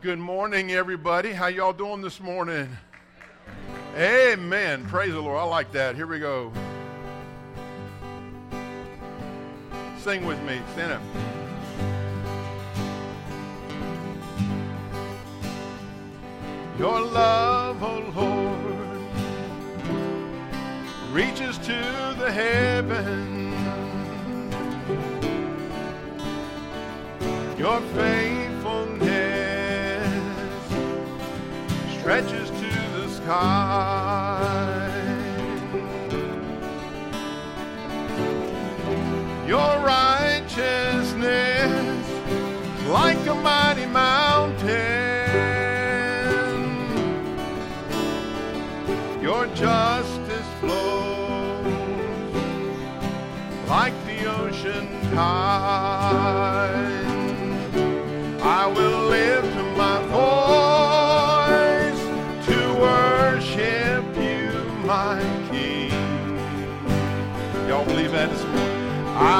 Good morning, everybody. How y'all doing this morning? Amen. Praise the Lord. I like that. Here we go. Sing with me. Stand up. Your love, oh Lord, reaches to the heavens. Your faithfulness stretches to the sky. Your righteousness like a mighty mountain. Your justice flows like the ocean tide.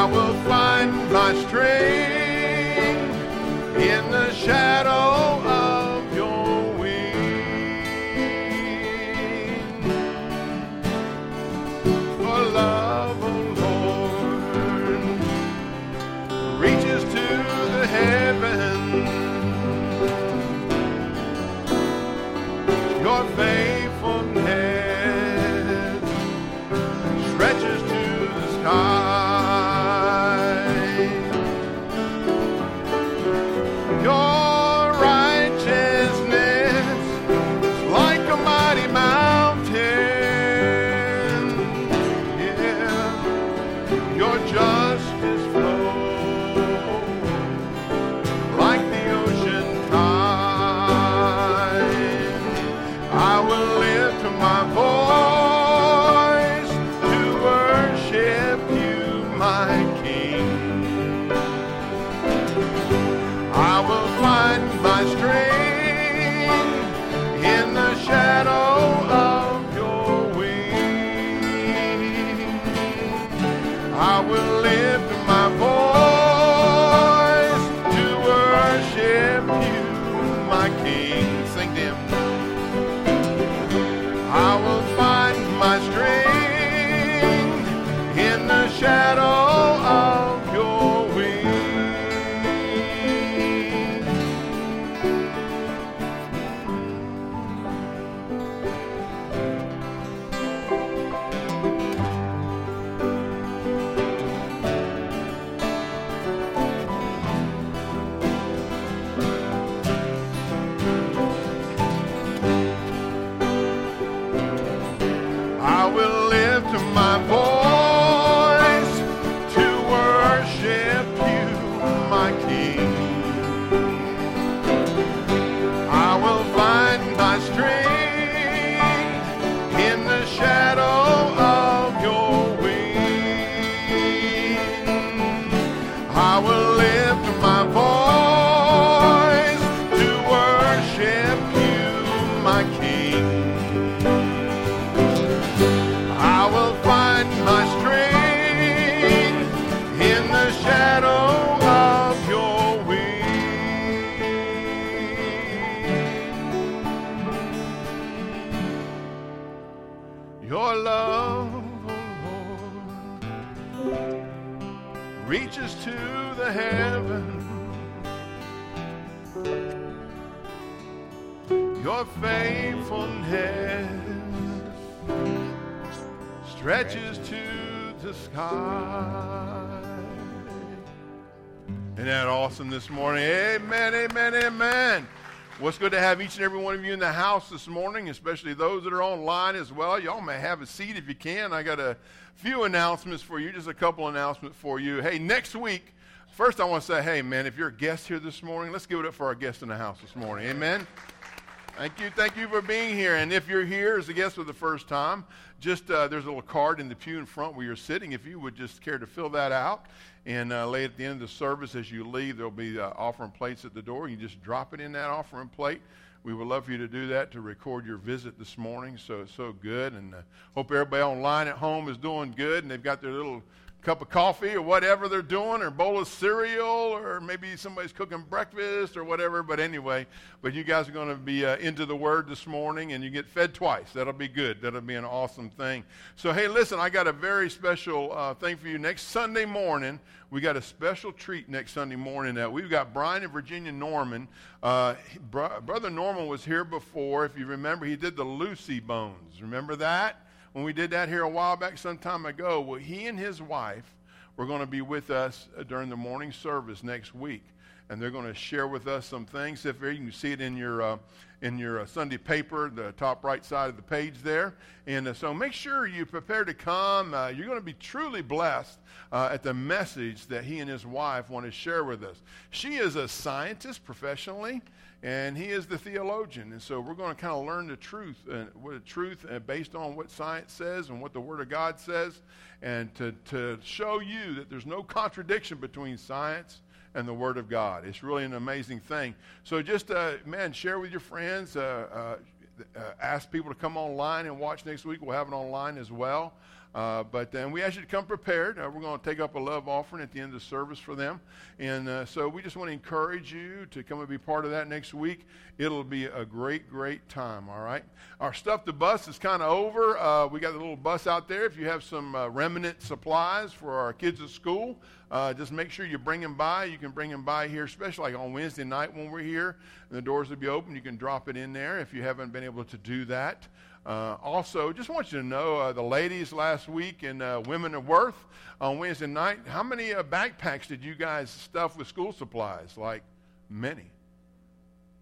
I will find my strength in the shadow good to have each and every one of you in the house this morning, especially those that are online as well. Y'all may have a seat if you can. I got a few announcements for you, just a couple announcements for you. Hey, next week, first I want to say, hey, man, if you're a guest here this morning, let's give it up for our guest in the house this morning. Amen. Thank you. Thank you for being here. And if you're here as a guest for the first time, just uh, there's a little card in the pew in front where you're sitting. If you would just care to fill that out and uh, it at the end of the service as you leave, there'll be uh, offering plates at the door. You just drop it in that offering plate. We would love for you to do that to record your visit this morning. So it's so good. And uh, hope everybody online at home is doing good and they've got their little cup of coffee or whatever they're doing, or bowl of cereal, or maybe somebody's cooking breakfast or whatever. But anyway, but you guys are going to be uh, into the Word this morning, and you get fed twice. That'll be good. That'll be an awesome thing. So, hey, listen, I got a very special uh, thing for you. Next Sunday morning, we got a special treat next Sunday morning. That we've got Brian and Virginia Norman. Uh, bro- Brother Norman was here before. If you remember, he did the Lucy Bones. Remember that? When we did that here a while back, some time ago. Well, he and his wife were going to be with us uh, during the morning service next week, and they're going to share with us some things. If you can see it in your uh, in your uh, Sunday paper, the top right side of the page there. And uh, so make sure you prepare to come. Uh, you're going to be truly blessed uh, at the message that he and his wife want to share with us. She is a scientist professionally and he is the theologian. And so we're going to kind of learn the truth, and what the truth uh, based on what science says and what the Word of God says, and to, to show you that there's no contradiction between science and the Word of God. It's really an amazing thing. So just, uh, man, share with your friends. Uh, uh, uh ask people to come online and watch next week. We'll have it online as well. Uh, but then we ask you to come prepared. Uh, we're going to take up a love offering at the end of the service for them. And uh, so we just want to encourage you to come and be part of that next week. It'll be a great, great time, all right? Our stuff the bus is kind of over. Uh, we got a little bus out there. If you have some uh, remnant supplies for our kids at school, just make sure you bring them by. You can bring them by here, especially like on Wednesday night when we're here. And the doors will be open. You can drop it in there if you haven't been able to do that. Uh, also, just want you to know uh, the ladies last week in uh, Women of Worth on Wednesday night, how many uh, backpacks did you guys stuff with school supplies? Like many.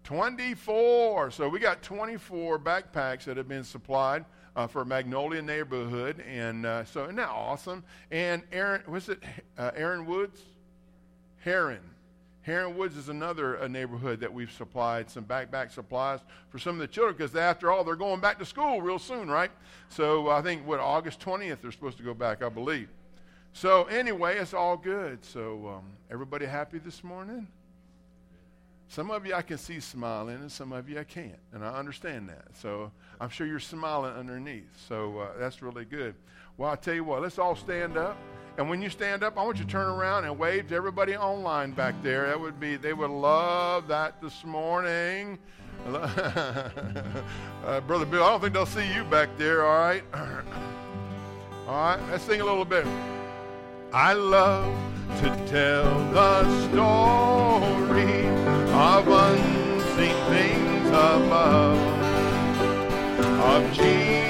24. So we got 24 backpacks that have been supplied uh, for Magnolia neighborhood. And uh, so, isn't that awesome? And Aaron, was it Aaron Woods? Heron. Heron Woods is another uh, neighborhood that we've supplied some backpack supplies for some of the children because after all, they're going back to school real soon, right? So I think, what, August 20th, they're supposed to go back, I believe. So anyway, it's all good. So um, everybody happy this morning? Some of you I can see smiling, and some of you I can't, and I understand that. So I'm sure you're smiling underneath. So uh, that's really good. Well, I tell you what, let's all stand up. And when you stand up, I want you to turn around and wave to everybody online back there. That would be, they would love that this morning. uh, Brother Bill, I don't think they'll see you back there, all right? all right, let's sing a little bit. I love to tell the story of unseen things above, of Jesus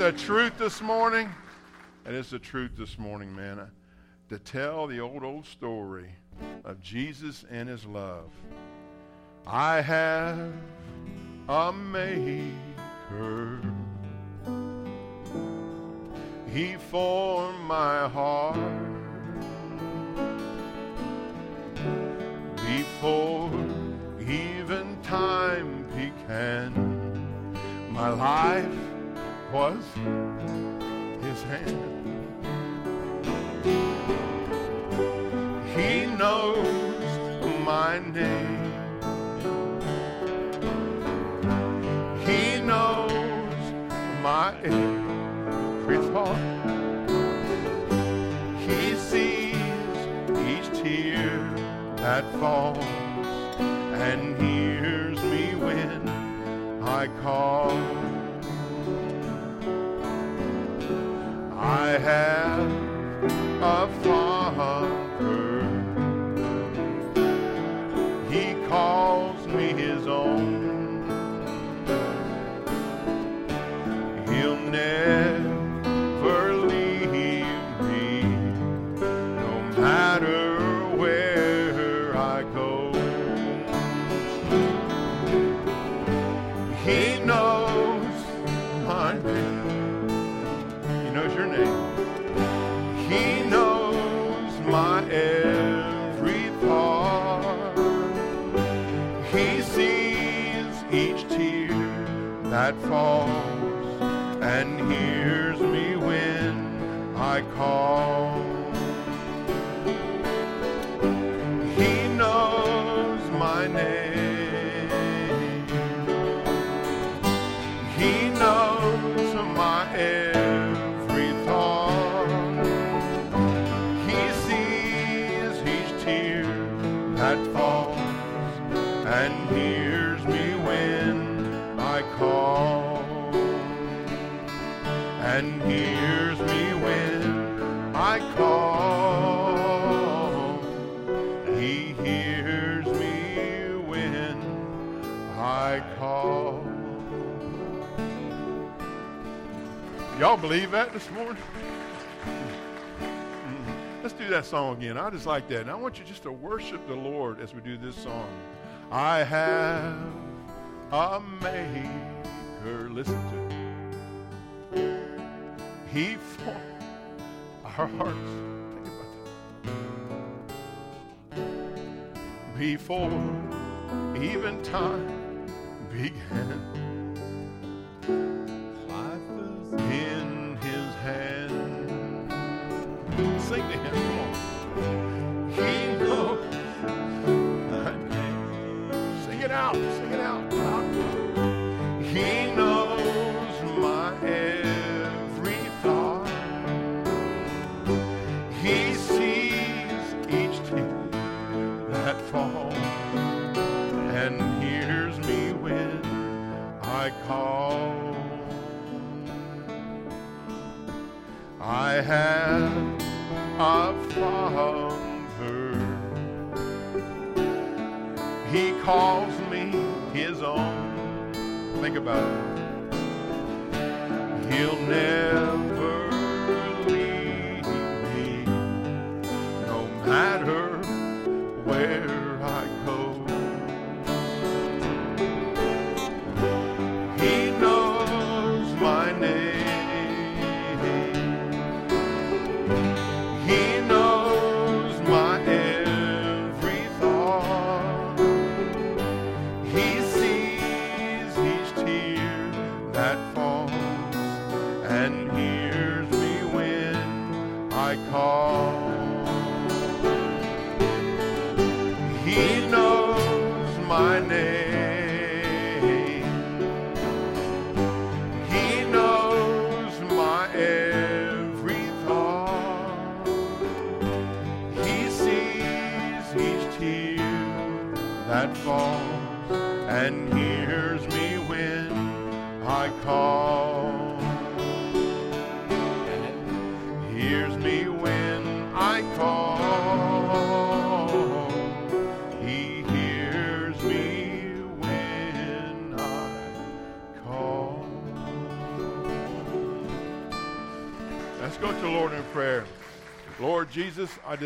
the truth this morning? And it's the truth this morning, man. Uh, to tell the old, old story of Jesus and his love. I have a maker. He formed my heart before even time began. My life was his hand. He knows my name. He knows my every thought. He sees each tear that falls and hears me when I call. I have a father. He calls me his own. He'll never that falls and hears me when I call. I call. Y'all believe that this morning? Mm. Let's do that song again. I just like that. And I want you just to worship the Lord as we do this song. I have a maker. Listen to it. He formed our hearts. Think about that. Before even time began. in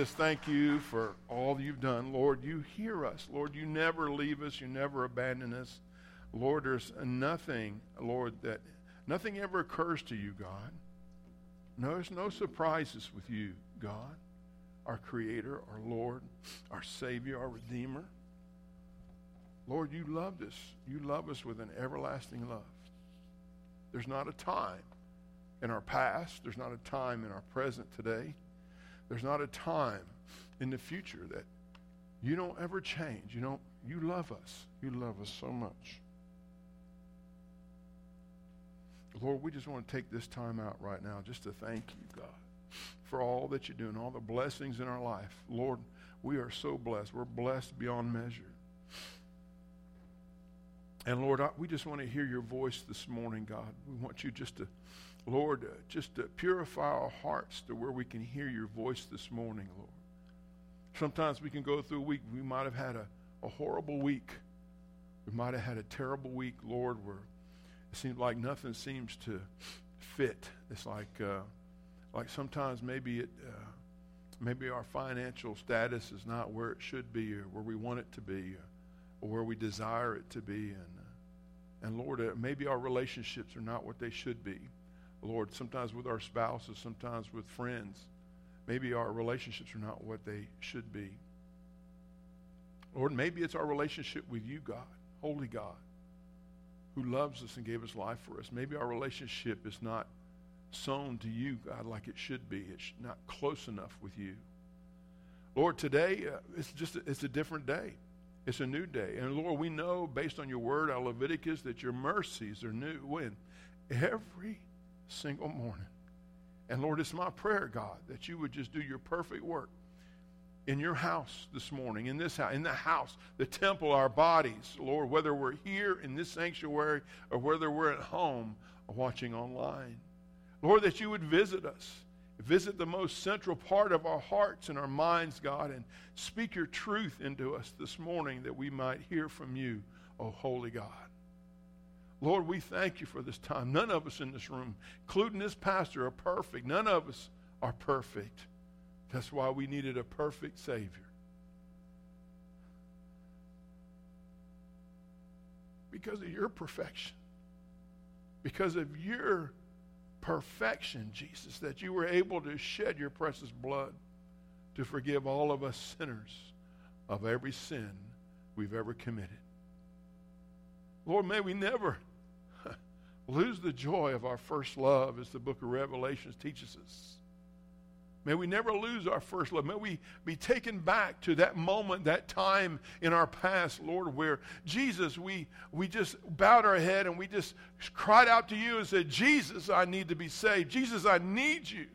just thank you for all you've done. Lord, you hear us. Lord, you never leave us. You never abandon us. Lord, there's nothing, Lord, that nothing ever occurs to you, God. No, there's no surprises with you, God, our Creator, our Lord, our Savior, our Redeemer. Lord, you loved us. You love us with an everlasting love. There's not a time in our past, there's not a time in our present today, there's not a time in the future that you don't ever change. You don't you love us. You love us so much. Lord, we just want to take this time out right now just to thank you, God, for all that you're doing, all the blessings in our life. Lord, we are so blessed. We're blessed beyond measure. And Lord, I, we just want to hear your voice this morning, God. We want you just to, Lord, uh, just to purify our hearts to where we can hear your voice this morning, Lord. Sometimes we can go through a week, we might have had a, a horrible week. We might have had a terrible week, Lord, where it seems like nothing seems to fit. It's like, uh, like sometimes maybe it, uh, maybe our financial status is not where it should be or where we want it to be. Uh, or where we desire it to be. And, uh, and Lord, uh, maybe our relationships are not what they should be. Lord, sometimes with our spouses, sometimes with friends, maybe our relationships are not what they should be. Lord, maybe it's our relationship with you, God, holy God, who loves us and gave us life for us. Maybe our relationship is not sown to you, God, like it should be. It's not close enough with you. Lord, today uh, it's just a, it's a different day. It's a new day. And Lord, we know based on your word out Leviticus that your mercies are new when? Every single morning. And Lord, it's my prayer, God, that you would just do your perfect work in your house this morning, in this house, in the house, the temple, our bodies, Lord, whether we're here in this sanctuary or whether we're at home or watching online. Lord, that you would visit us Visit the most central part of our hearts and our minds, God, and speak your truth into us this morning that we might hear from you, O holy God. Lord, we thank you for this time. None of us in this room, including this pastor, are perfect. None of us are perfect. That's why we needed a perfect Savior. Because of your perfection, because of your perfection, Jesus, that you were able to shed your precious blood to forgive all of us sinners of every sin we've ever committed. Lord, may we never lose the joy of our first love, as the book of Revelations teaches us. May we never lose our first love. May we be taken back to that moment, that time in our past, Lord, where Jesus, we, we just bowed our head and we just cried out to you and said, Jesus, I need to be saved. Jesus, I need you.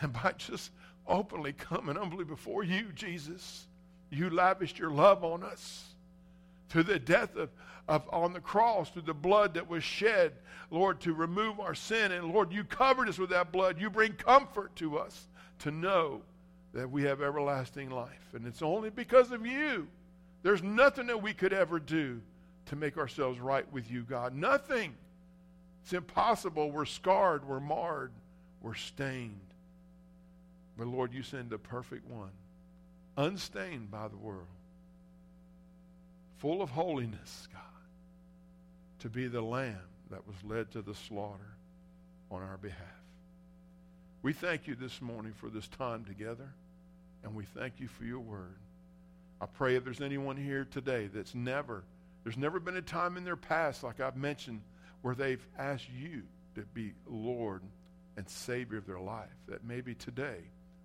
And by just openly coming humbly before you, Jesus, you lavished your love on us through the death of, of on the cross, through the blood that was shed, Lord, to remove our sin. And Lord, you covered us with that blood. You bring comfort to us to know that we have everlasting life. And it's only because of you. There's nothing that we could ever do to make ourselves right with you, God. Nothing. It's impossible. We're scarred, we're marred, we're stained. But Lord, you send the perfect one, unstained by the world full of holiness, God, to be the lamb that was led to the slaughter on our behalf. We thank you this morning for this time together, and we thank you for your word. I pray if there's anyone here today that's never, there's never been a time in their past, like I've mentioned, where they've asked you to be Lord and Savior of their life, that maybe today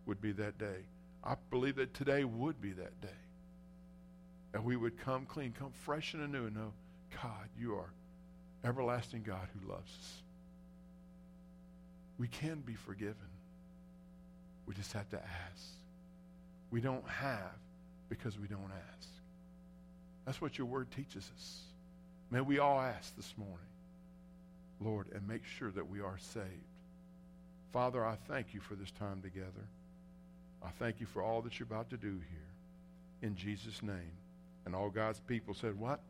would be that day. I believe that today would be that day. And we would come clean, come fresh and anew and know, God, you are everlasting God who loves us. We can be forgiven. We just have to ask. We don't have because we don't ask. That's what your word teaches us. May we all ask this morning, Lord, and make sure that we are saved. Father, I thank you for this time together. I thank you for all that you're about to do here. In Jesus' name. And all God's people said, What?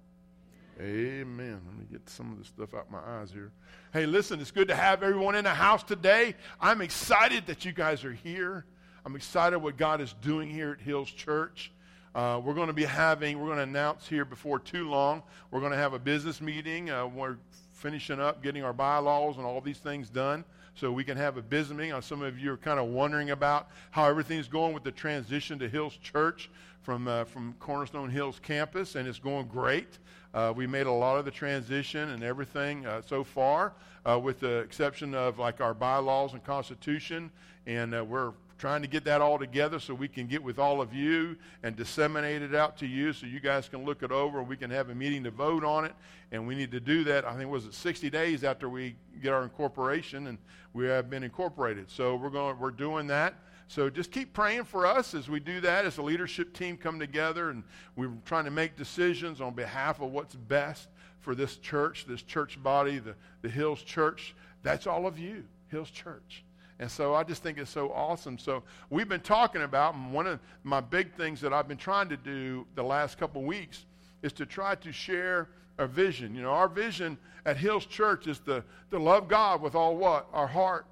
Amen. Let me get some of this stuff out my eyes here. Hey, listen, it's good to have everyone in the house today. I'm excited that you guys are here. I'm excited what God is doing here at Hills Church. Uh, we're going to be having, we're going to announce here before too long, we're going to have a business meeting. Uh, we're finishing up getting our bylaws and all these things done so we can have a business meeting. Some of you are kind of wondering about how everything's going with the transition to Hills Church from, uh, from Cornerstone Hills campus, and it's going great. Uh, we made a lot of the transition and everything uh, so far, uh, with the exception of like our bylaws and constitution, and uh, we're trying to get that all together so we can get with all of you and disseminate it out to you so you guys can look it over and we can have a meeting to vote on it. And we need to do that, I think, was it 60 days after we get our incorporation, and we have been incorporated. So we're, going, we're doing that. So just keep praying for us as we do that, as the leadership team come together, and we're trying to make decisions on behalf of what's best for this church, this church body, the, the Hills Church. That's all of you, Hills Church. And so I just think it's so awesome. So we've been talking about, and one of my big things that I've been trying to do the last couple weeks is to try to share a vision. You know, our vision at Hills Church is to, to love God with all what? Our heart,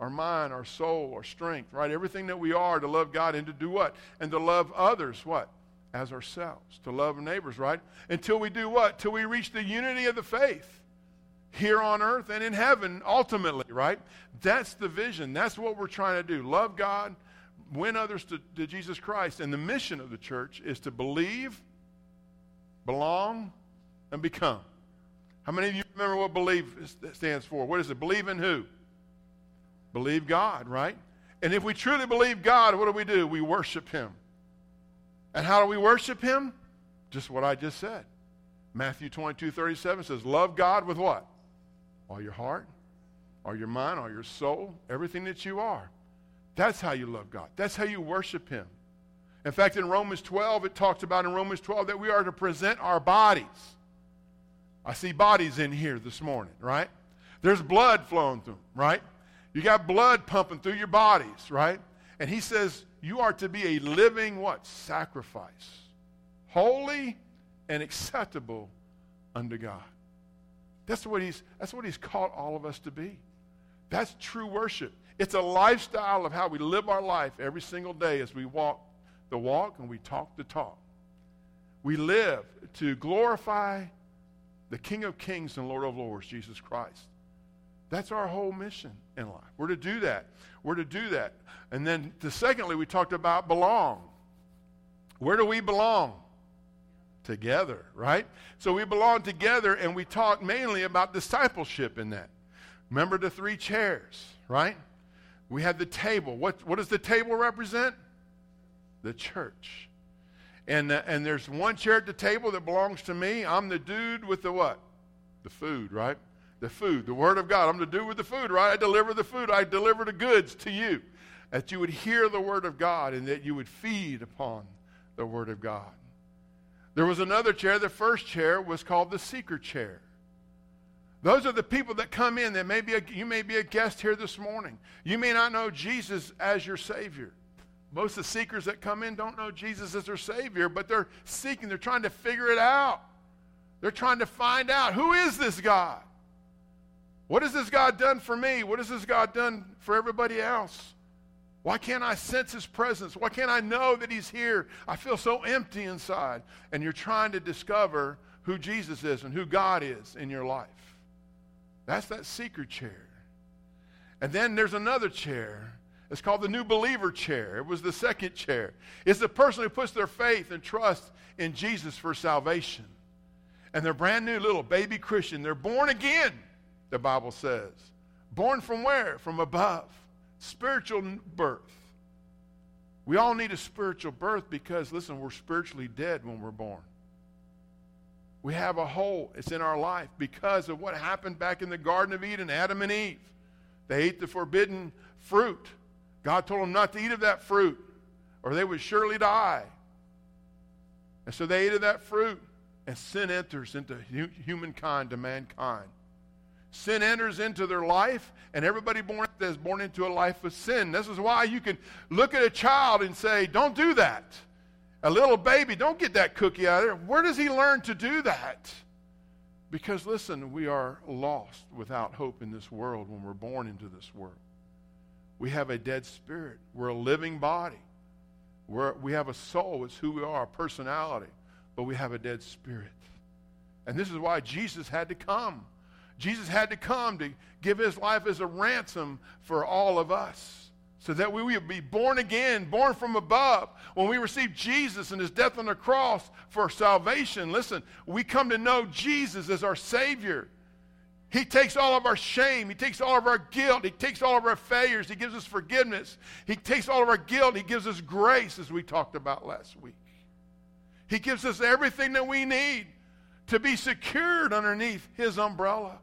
our mind, our soul, our strength, right? Everything that we are to love God and to do what? And to love others, what? As ourselves. To love our neighbors, right? Until we do what? Till we reach the unity of the faith here on earth and in heaven ultimately, right? That's the vision. That's what we're trying to do. Love God, win others to, to Jesus Christ. And the mission of the church is to believe, belong, and become. How many of you remember what believe stands for? What is it? Believe in who? Believe God, right? And if we truly believe God, what do we do? We worship Him. And how do we worship Him? Just what I just said. Matthew 22, 37 says, Love God with what? All your heart, all your mind, all your soul, everything that you are. That's how you love God. That's how you worship Him. In fact, in Romans 12, it talks about in Romans 12 that we are to present our bodies. I see bodies in here this morning, right? There's blood flowing through, them, right? You got blood pumping through your bodies, right? And he says you are to be a living what? Sacrifice. Holy and acceptable unto God. That's what he's that's what he's called all of us to be. That's true worship. It's a lifestyle of how we live our life every single day as we walk the walk and we talk the talk. We live to glorify the King of Kings and Lord of Lords, Jesus Christ. That's our whole mission in life. We're to do that. We're to do that. And then, the, secondly, we talked about belong. Where do we belong? Together, right? So we belong together, and we talk mainly about discipleship in that. Remember the three chairs, right? We had the table. What, what does the table represent? The church. And, uh, and there's one chair at the table that belongs to me. I'm the dude with the what? The food, right? The food, the Word of God. I'm the dude with the food, right? I deliver the food. I deliver the goods to you. That you would hear the Word of God and that you would feed upon the Word of God. There was another chair. The first chair was called the seeker chair. Those are the people that come in. That may be a, you may be a guest here this morning. You may not know Jesus as your Savior. Most of the seekers that come in don't know Jesus as their Savior, but they're seeking, they're trying to figure it out. They're trying to find out who is this God? What has this God done for me? What has this God done for everybody else? Why can't I sense His presence? Why can't I know that He's here? I feel so empty inside. And you're trying to discover who Jesus is and who God is in your life. That's that seeker chair. And then there's another chair it's called the new believer chair. It was the second chair. It's the person who puts their faith and trust in Jesus for salvation. And they're brand new little baby Christian. They're born again, the Bible says. Born from where? From above. Spiritual birth. We all need a spiritual birth because, listen, we're spiritually dead when we're born. We have a hole. It's in our life because of what happened back in the Garden of Eden, Adam and Eve. They ate the forbidden fruit. God told them not to eat of that fruit, or they would surely die. And so they ate of that fruit, and sin enters into humankind, to mankind. Sin enters into their life, and everybody born is born into a life of sin. This is why you can look at a child and say, Don't do that. A little baby, don't get that cookie out of there. Where does he learn to do that? Because listen, we are lost without hope in this world when we're born into this world. We have a dead spirit. We're a living body. We're, we have a soul. It's who we are, a personality. But we have a dead spirit. And this is why Jesus had to come. Jesus had to come to give his life as a ransom for all of us so that we would be born again, born from above. When we receive Jesus and his death on the cross for salvation, listen, we come to know Jesus as our Savior. He takes all of our shame. He takes all of our guilt. He takes all of our failures. He gives us forgiveness. He takes all of our guilt. He gives us grace, as we talked about last week. He gives us everything that we need to be secured underneath His umbrella.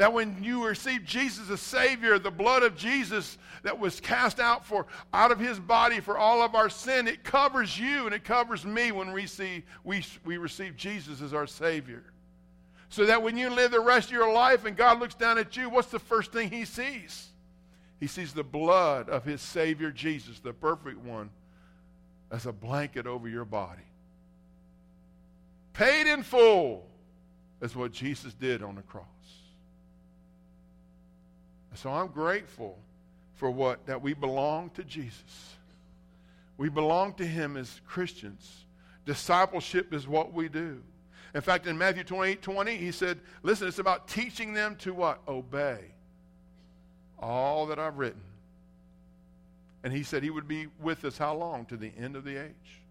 That when you receive Jesus as Savior, the blood of Jesus that was cast out for out of His body for all of our sin, it covers you and it covers me when we see we, we receive Jesus as our Savior. So that when you live the rest of your life and God looks down at you, what's the first thing he sees? He sees the blood of his Savior Jesus, the perfect one, as a blanket over your body. Paid in full is what Jesus did on the cross. So I'm grateful for what that we belong to Jesus. We belong to him as Christians. Discipleship is what we do. In fact, in Matthew 28 20, he said, Listen, it's about teaching them to what? Obey all that I've written. And he said he would be with us how long? To the end of the age.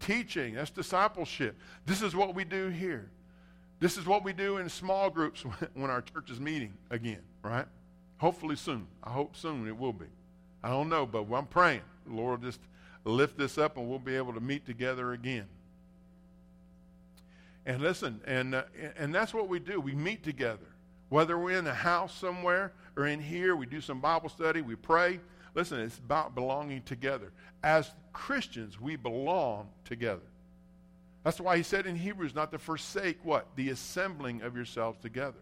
Teaching, that's discipleship. This is what we do here. This is what we do in small groups when our church is meeting again, right? Hopefully soon. I hope soon it will be. I don't know, but I'm praying. The Lord, just lift this up and we'll be able to meet together again. And listen, and, uh, and that's what we do. We meet together. Whether we're in a house somewhere or in here, we do some Bible study, we pray. Listen, it's about belonging together. As Christians, we belong together. That's why he said in Hebrews not to forsake what? The assembling of yourselves together.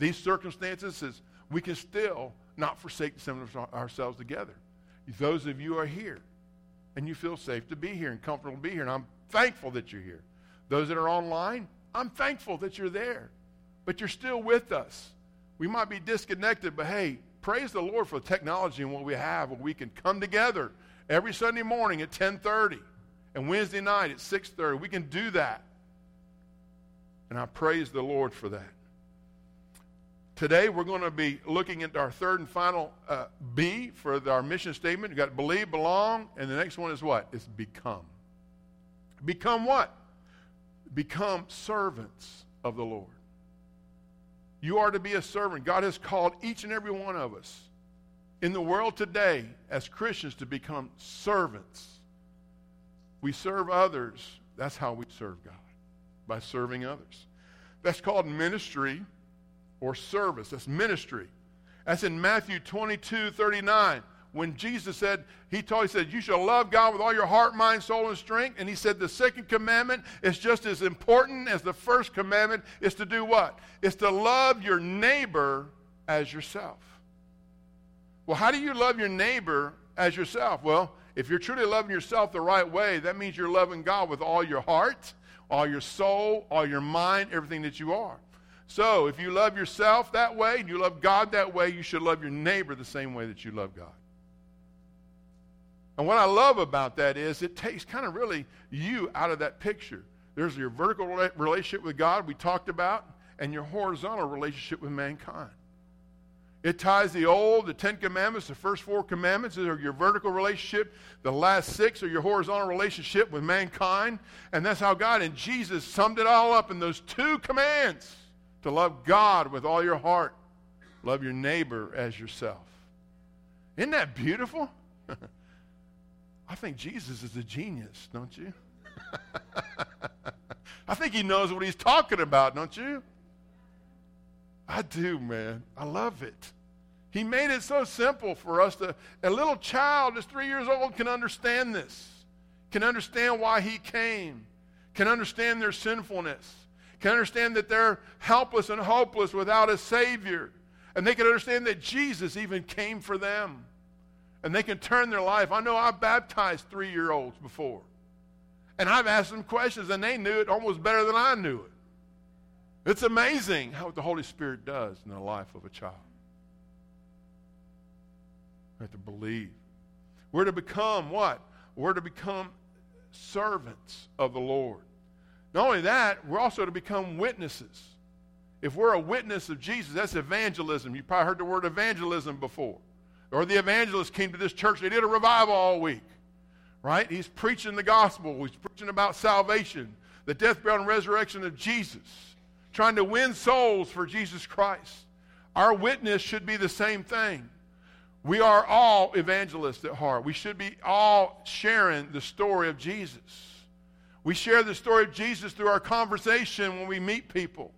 These circumstances says we can still not forsake the assembling ourselves together. Those of you are here and you feel safe to be here and comfortable to be here, and I'm thankful that you're here. Those that are online, I'm thankful that you're there, but you're still with us. We might be disconnected, but hey, praise the Lord for the technology and what we have where we can come together every Sunday morning at 10:30 and Wednesday night at 6:30. We can do that. And I praise the Lord for that. Today we're going to be looking at our third and final uh, B for the, our mission statement. You've got believe, belong, and the next one is what? It's become. Become what? become servants of the Lord. You are to be a servant. God has called each and every one of us in the world today as Christians to become servants. We serve others. That's how we serve God, by serving others. That's called ministry or service. That's ministry. That's in Matthew 22 39 when Jesus said, he told, he said, you shall love God with all your heart, mind, soul, and strength. And he said the second commandment is just as important as the first commandment is to do what? Is to love your neighbor as yourself. Well, how do you love your neighbor as yourself? Well, if you're truly loving yourself the right way, that means you're loving God with all your heart, all your soul, all your mind, everything that you are. So, if you love yourself that way and you love God that way, you should love your neighbor the same way that you love God. And what I love about that is it takes kind of really you out of that picture. There's your vertical relationship with God we talked about, and your horizontal relationship with mankind. It ties the old, the Ten Commandments, the first four commandments are your vertical relationship. The last six are your horizontal relationship with mankind. And that's how God and Jesus summed it all up in those two commands to love God with all your heart, love your neighbor as yourself. Isn't that beautiful? I think Jesus is a genius, don't you? I think he knows what he's talking about, don't you? I do, man. I love it. He made it so simple for us to, a little child that's three years old can understand this, can understand why he came, can understand their sinfulness, can understand that they're helpless and hopeless without a Savior, and they can understand that Jesus even came for them and they can turn their life. I know I've baptized three year olds before. And I've asked them questions, and they knew it almost better than I knew it. It's amazing how the Holy Spirit does in the life of a child. We have to believe. We're to become what? We're to become servants of the Lord. Not only that, we're also to become witnesses. If we're a witness of Jesus, that's evangelism. You probably heard the word evangelism before. Or the evangelist came to this church, they did a revival all week. Right? He's preaching the gospel, he's preaching about salvation, the death, burial, and resurrection of Jesus, trying to win souls for Jesus Christ. Our witness should be the same thing. We are all evangelists at heart. We should be all sharing the story of Jesus. We share the story of Jesus through our conversation when we meet people.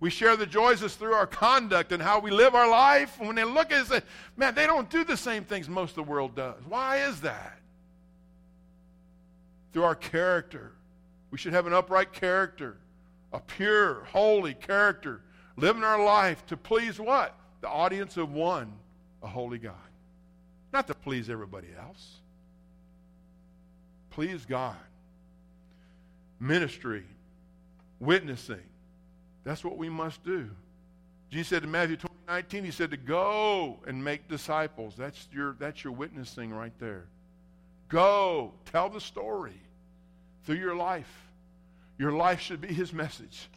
We share the joys of us through our conduct and how we live our life. And when they look at us, say, man, they don't do the same things most of the world does. Why is that? Through our character. We should have an upright character, a pure, holy character, living our life to please what? The audience of one, a holy God. Not to please everybody else. Please God. Ministry, witnessing. That's what we must do. Jesus said in Matthew 20, 19, he said to go and make disciples. That's your, that's your witnessing right there. Go, tell the story through your life. Your life should be his message.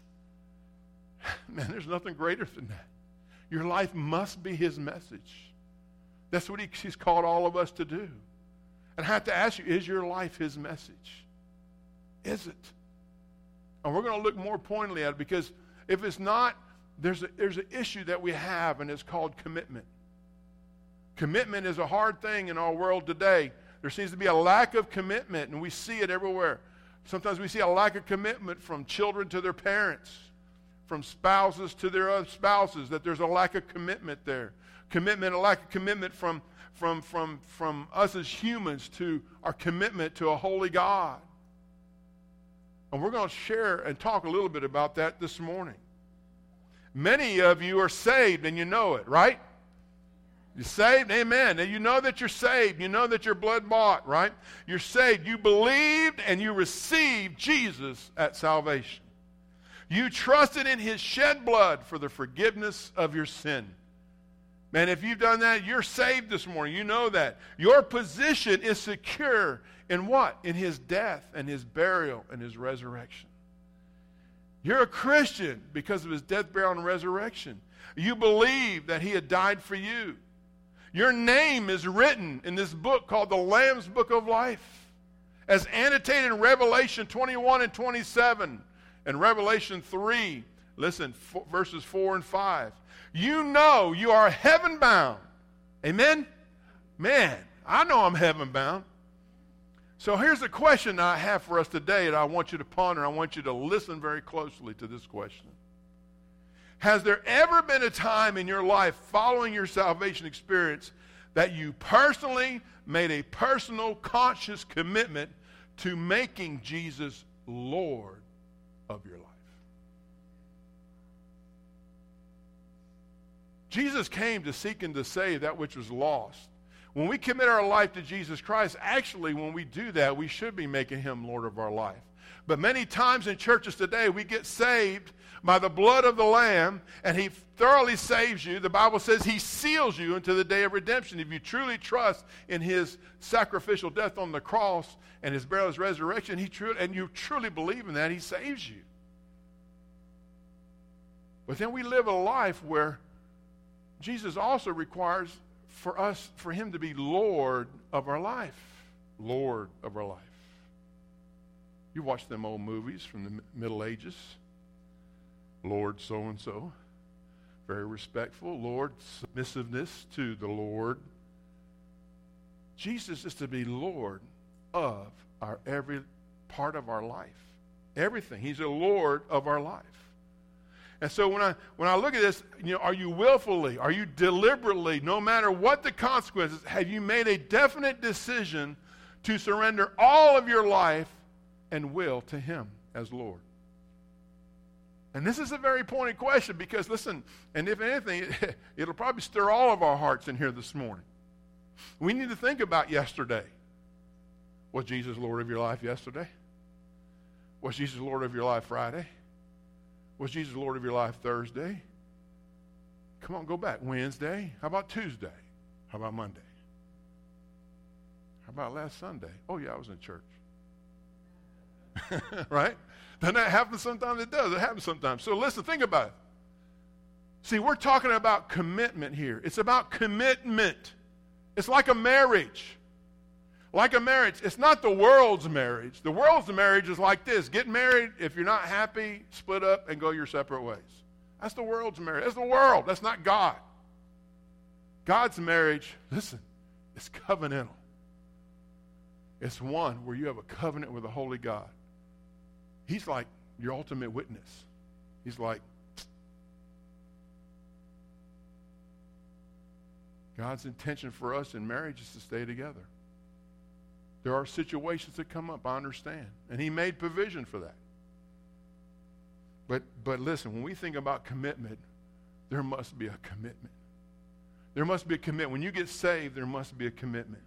Man, there's nothing greater than that. Your life must be his message. That's what he, he's called all of us to do. And I have to ask you, is your life his message? Is it? And we're going to look more pointedly at it because if it's not, there's, a, there's an issue that we have, and it's called commitment. Commitment is a hard thing in our world today. There seems to be a lack of commitment, and we see it everywhere. Sometimes we see a lack of commitment from children to their parents, from spouses to their spouses, that there's a lack of commitment there commitment, a lack of commitment from, from, from, from us as humans to our commitment to a holy God. And we're going to share and talk a little bit about that this morning. Many of you are saved and you know it, right? You're saved? Amen. And you know that you're saved. You know that you're blood bought, right? You're saved. You believed and you received Jesus at salvation. You trusted in his shed blood for the forgiveness of your sin. Man, if you've done that, you're saved this morning. You know that. Your position is secure in what? In his death and his burial and his resurrection. You're a Christian because of his death, burial, and resurrection. You believe that he had died for you. Your name is written in this book called the Lamb's Book of Life, as annotated in Revelation 21 and 27 and Revelation 3. Listen, verses 4 and 5 you know you are heaven bound. Amen? Man, I know I'm heaven bound. So here's a question I have for us today, and I want you to ponder. I want you to listen very closely to this question. Has there ever been a time in your life following your salvation experience that you personally made a personal, conscious commitment to making Jesus Lord of your life? Jesus came to seek and to save that which was lost. When we commit our life to Jesus Christ, actually, when we do that, we should be making him Lord of our life. But many times in churches today, we get saved by the blood of the Lamb, and he thoroughly saves you. The Bible says he seals you into the day of redemption. If you truly trust in his sacrificial death on the cross and his burial, his resurrection, he truly, and you truly believe in that, he saves you. But then we live a life where Jesus also requires for us, for him to be Lord of our life. Lord of our life. You watch them old movies from the Middle Ages. Lord so and so. Very respectful. Lord, submissiveness to the Lord. Jesus is to be Lord of our every part of our life. Everything. He's a Lord of our life. And so when I when I look at this, you know, are you willfully, are you deliberately, no matter what the consequences, have you made a definite decision to surrender all of your life and will to him as Lord? And this is a very pointed question because listen, and if anything, it'll probably stir all of our hearts in here this morning. We need to think about yesterday. Was Jesus Lord of your life yesterday? Was Jesus Lord of your life Friday? Was Jesus Lord of your life Thursday? Come on, go back. Wednesday? How about Tuesday? How about Monday? How about last Sunday? Oh, yeah, I was in church. right? Doesn't that happen sometimes? It does. It happens sometimes. So listen, think about it. See, we're talking about commitment here. It's about commitment. It's like a marriage. Like a marriage. It's not the world's marriage. The world's marriage is like this get married. If you're not happy, split up and go your separate ways. That's the world's marriage. That's the world. That's not God. God's marriage, listen, is covenantal. It's one where you have a covenant with a holy God. He's like your ultimate witness. He's like, God's intention for us in marriage is to stay together. There are situations that come up, I understand. And He made provision for that. But, but listen, when we think about commitment, there must be a commitment. There must be a commitment. When you get saved, there must be a commitment.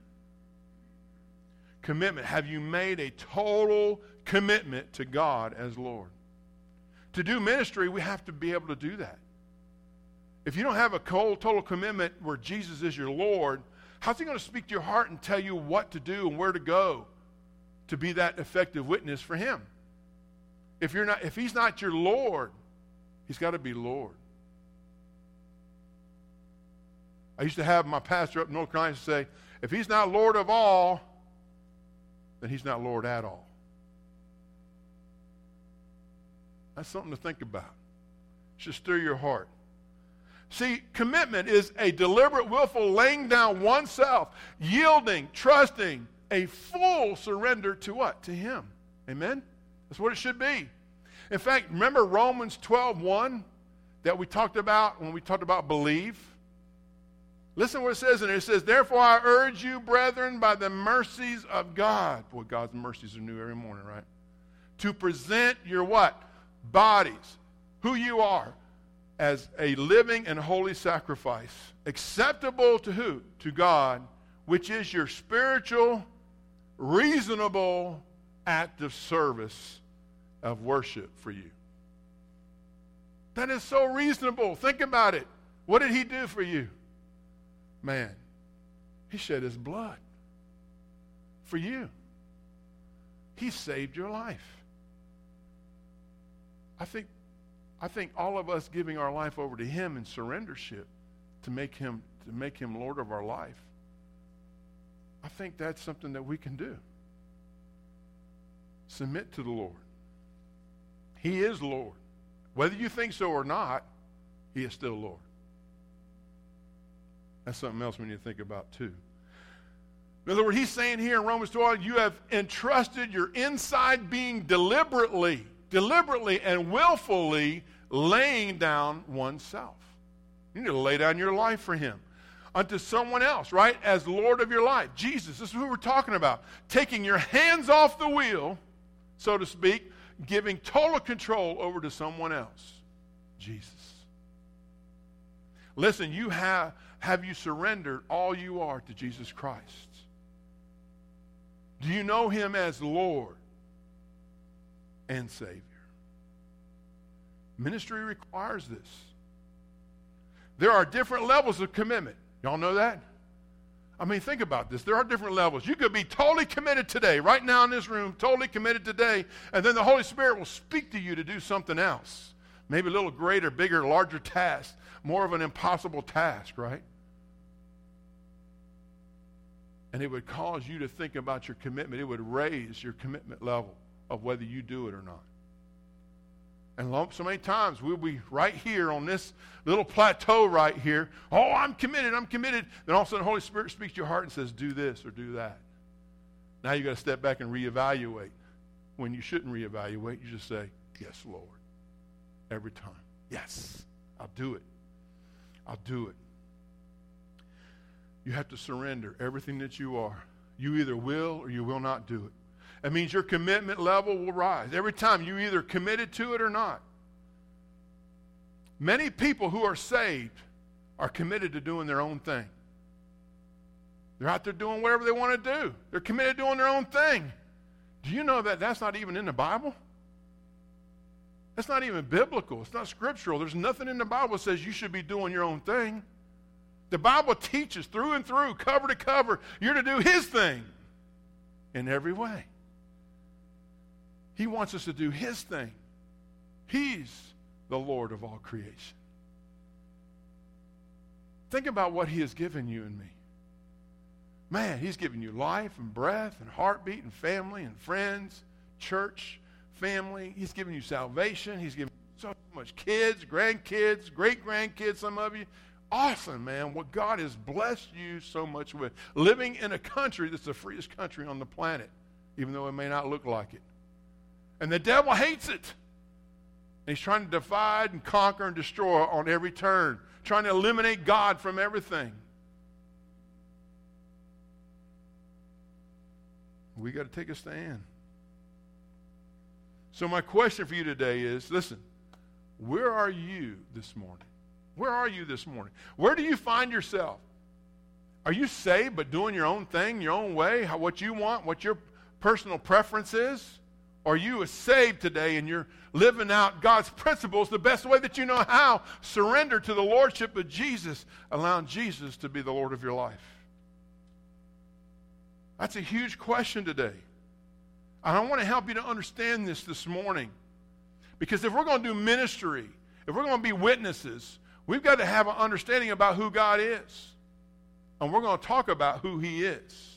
Commitment. Have you made a total commitment to God as Lord? To do ministry, we have to be able to do that. If you don't have a total commitment where Jesus is your Lord, how's He going to speak to your heart and tell you what to do and where to go to be that effective witness for Him? If, you're not, if He's not your Lord, He's got to be Lord. I used to have my pastor up in North Carolina say, if he's not Lord of all, then he's not Lord at all. That's something to think about. It should stir your heart. See, commitment is a deliberate, willful laying down oneself, yielding, trusting, a full surrender to what? To Him. Amen? That's what it should be. In fact, remember Romans 12 1 that we talked about when we talked about believe? Listen what it says in there. It says, Therefore I urge you, brethren, by the mercies of God. Boy, God's mercies are new every morning, right? To present your what? Bodies, who you are, as a living and holy sacrifice, acceptable to who? To God, which is your spiritual, reasonable act of service of worship for you. That is so reasonable. Think about it. What did he do for you? man, he shed his blood for you. He saved your life. I think, I think all of us giving our life over to him in surrendership to make him to make him Lord of our life. I think that's something that we can do. Submit to the Lord. He is Lord. Whether you think so or not, he is still Lord. That's something else we need to think about too. In other words, he's saying here in Romans 12, you have entrusted your inside being deliberately, deliberately and willfully laying down oneself. You need to lay down your life for him unto someone else, right? As Lord of your life. Jesus, this is who we're talking about. Taking your hands off the wheel, so to speak, giving total control over to someone else. Jesus. Listen, you have have you surrendered all you are to Jesus Christ? Do you know him as Lord and Savior? Ministry requires this. There are different levels of commitment. Y'all know that? I mean, think about this. There are different levels. You could be totally committed today, right now in this room, totally committed today, and then the Holy Spirit will speak to you to do something else. Maybe a little greater, bigger, larger task, more of an impossible task, right? And it would cause you to think about your commitment. It would raise your commitment level of whether you do it or not. And so many times we'll be right here on this little plateau right here. Oh, I'm committed, I'm committed. Then all of a sudden, the Holy Spirit speaks to your heart and says, do this or do that. Now you've got to step back and reevaluate. When you shouldn't reevaluate, you just say, Yes, Lord. Every time. Yes, I'll do it. I'll do it. You have to surrender everything that you are. You either will or you will not do it. That means your commitment level will rise. Every time you either committed to it or not. Many people who are saved are committed to doing their own thing. They're out there doing whatever they want to do. They're committed to doing their own thing. Do you know that that's not even in the Bible? That's not even biblical. It's not scriptural. There's nothing in the Bible that says you should be doing your own thing. The Bible teaches through and through, cover to cover, you're to do His thing in every way. He wants us to do His thing. He's the Lord of all creation. Think about what He has given you and me. Man, He's given you life and breath and heartbeat and family and friends, church, family. He's given you salvation. He's given you so much kids, grandkids, great grandkids, some of you awesome, man, what God has blessed you so much with. Living in a country that's the freest country on the planet, even though it may not look like it. And the devil hates it. And he's trying to divide and conquer and destroy on every turn, trying to eliminate God from everything. We got to take a stand. So, my question for you today is listen, where are you this morning? Where are you this morning? Where do you find yourself? Are you saved but doing your own thing, your own way, how, what you want, what your personal preference is? Are you saved today and you're living out God's principles the best way that you know how? Surrender to the Lordship of Jesus, allowing Jesus to be the Lord of your life. That's a huge question today. And I want to help you to understand this this morning. Because if we're going to do ministry, if we're going to be witnesses, We've got to have an understanding about who God is. And we're going to talk about who He is.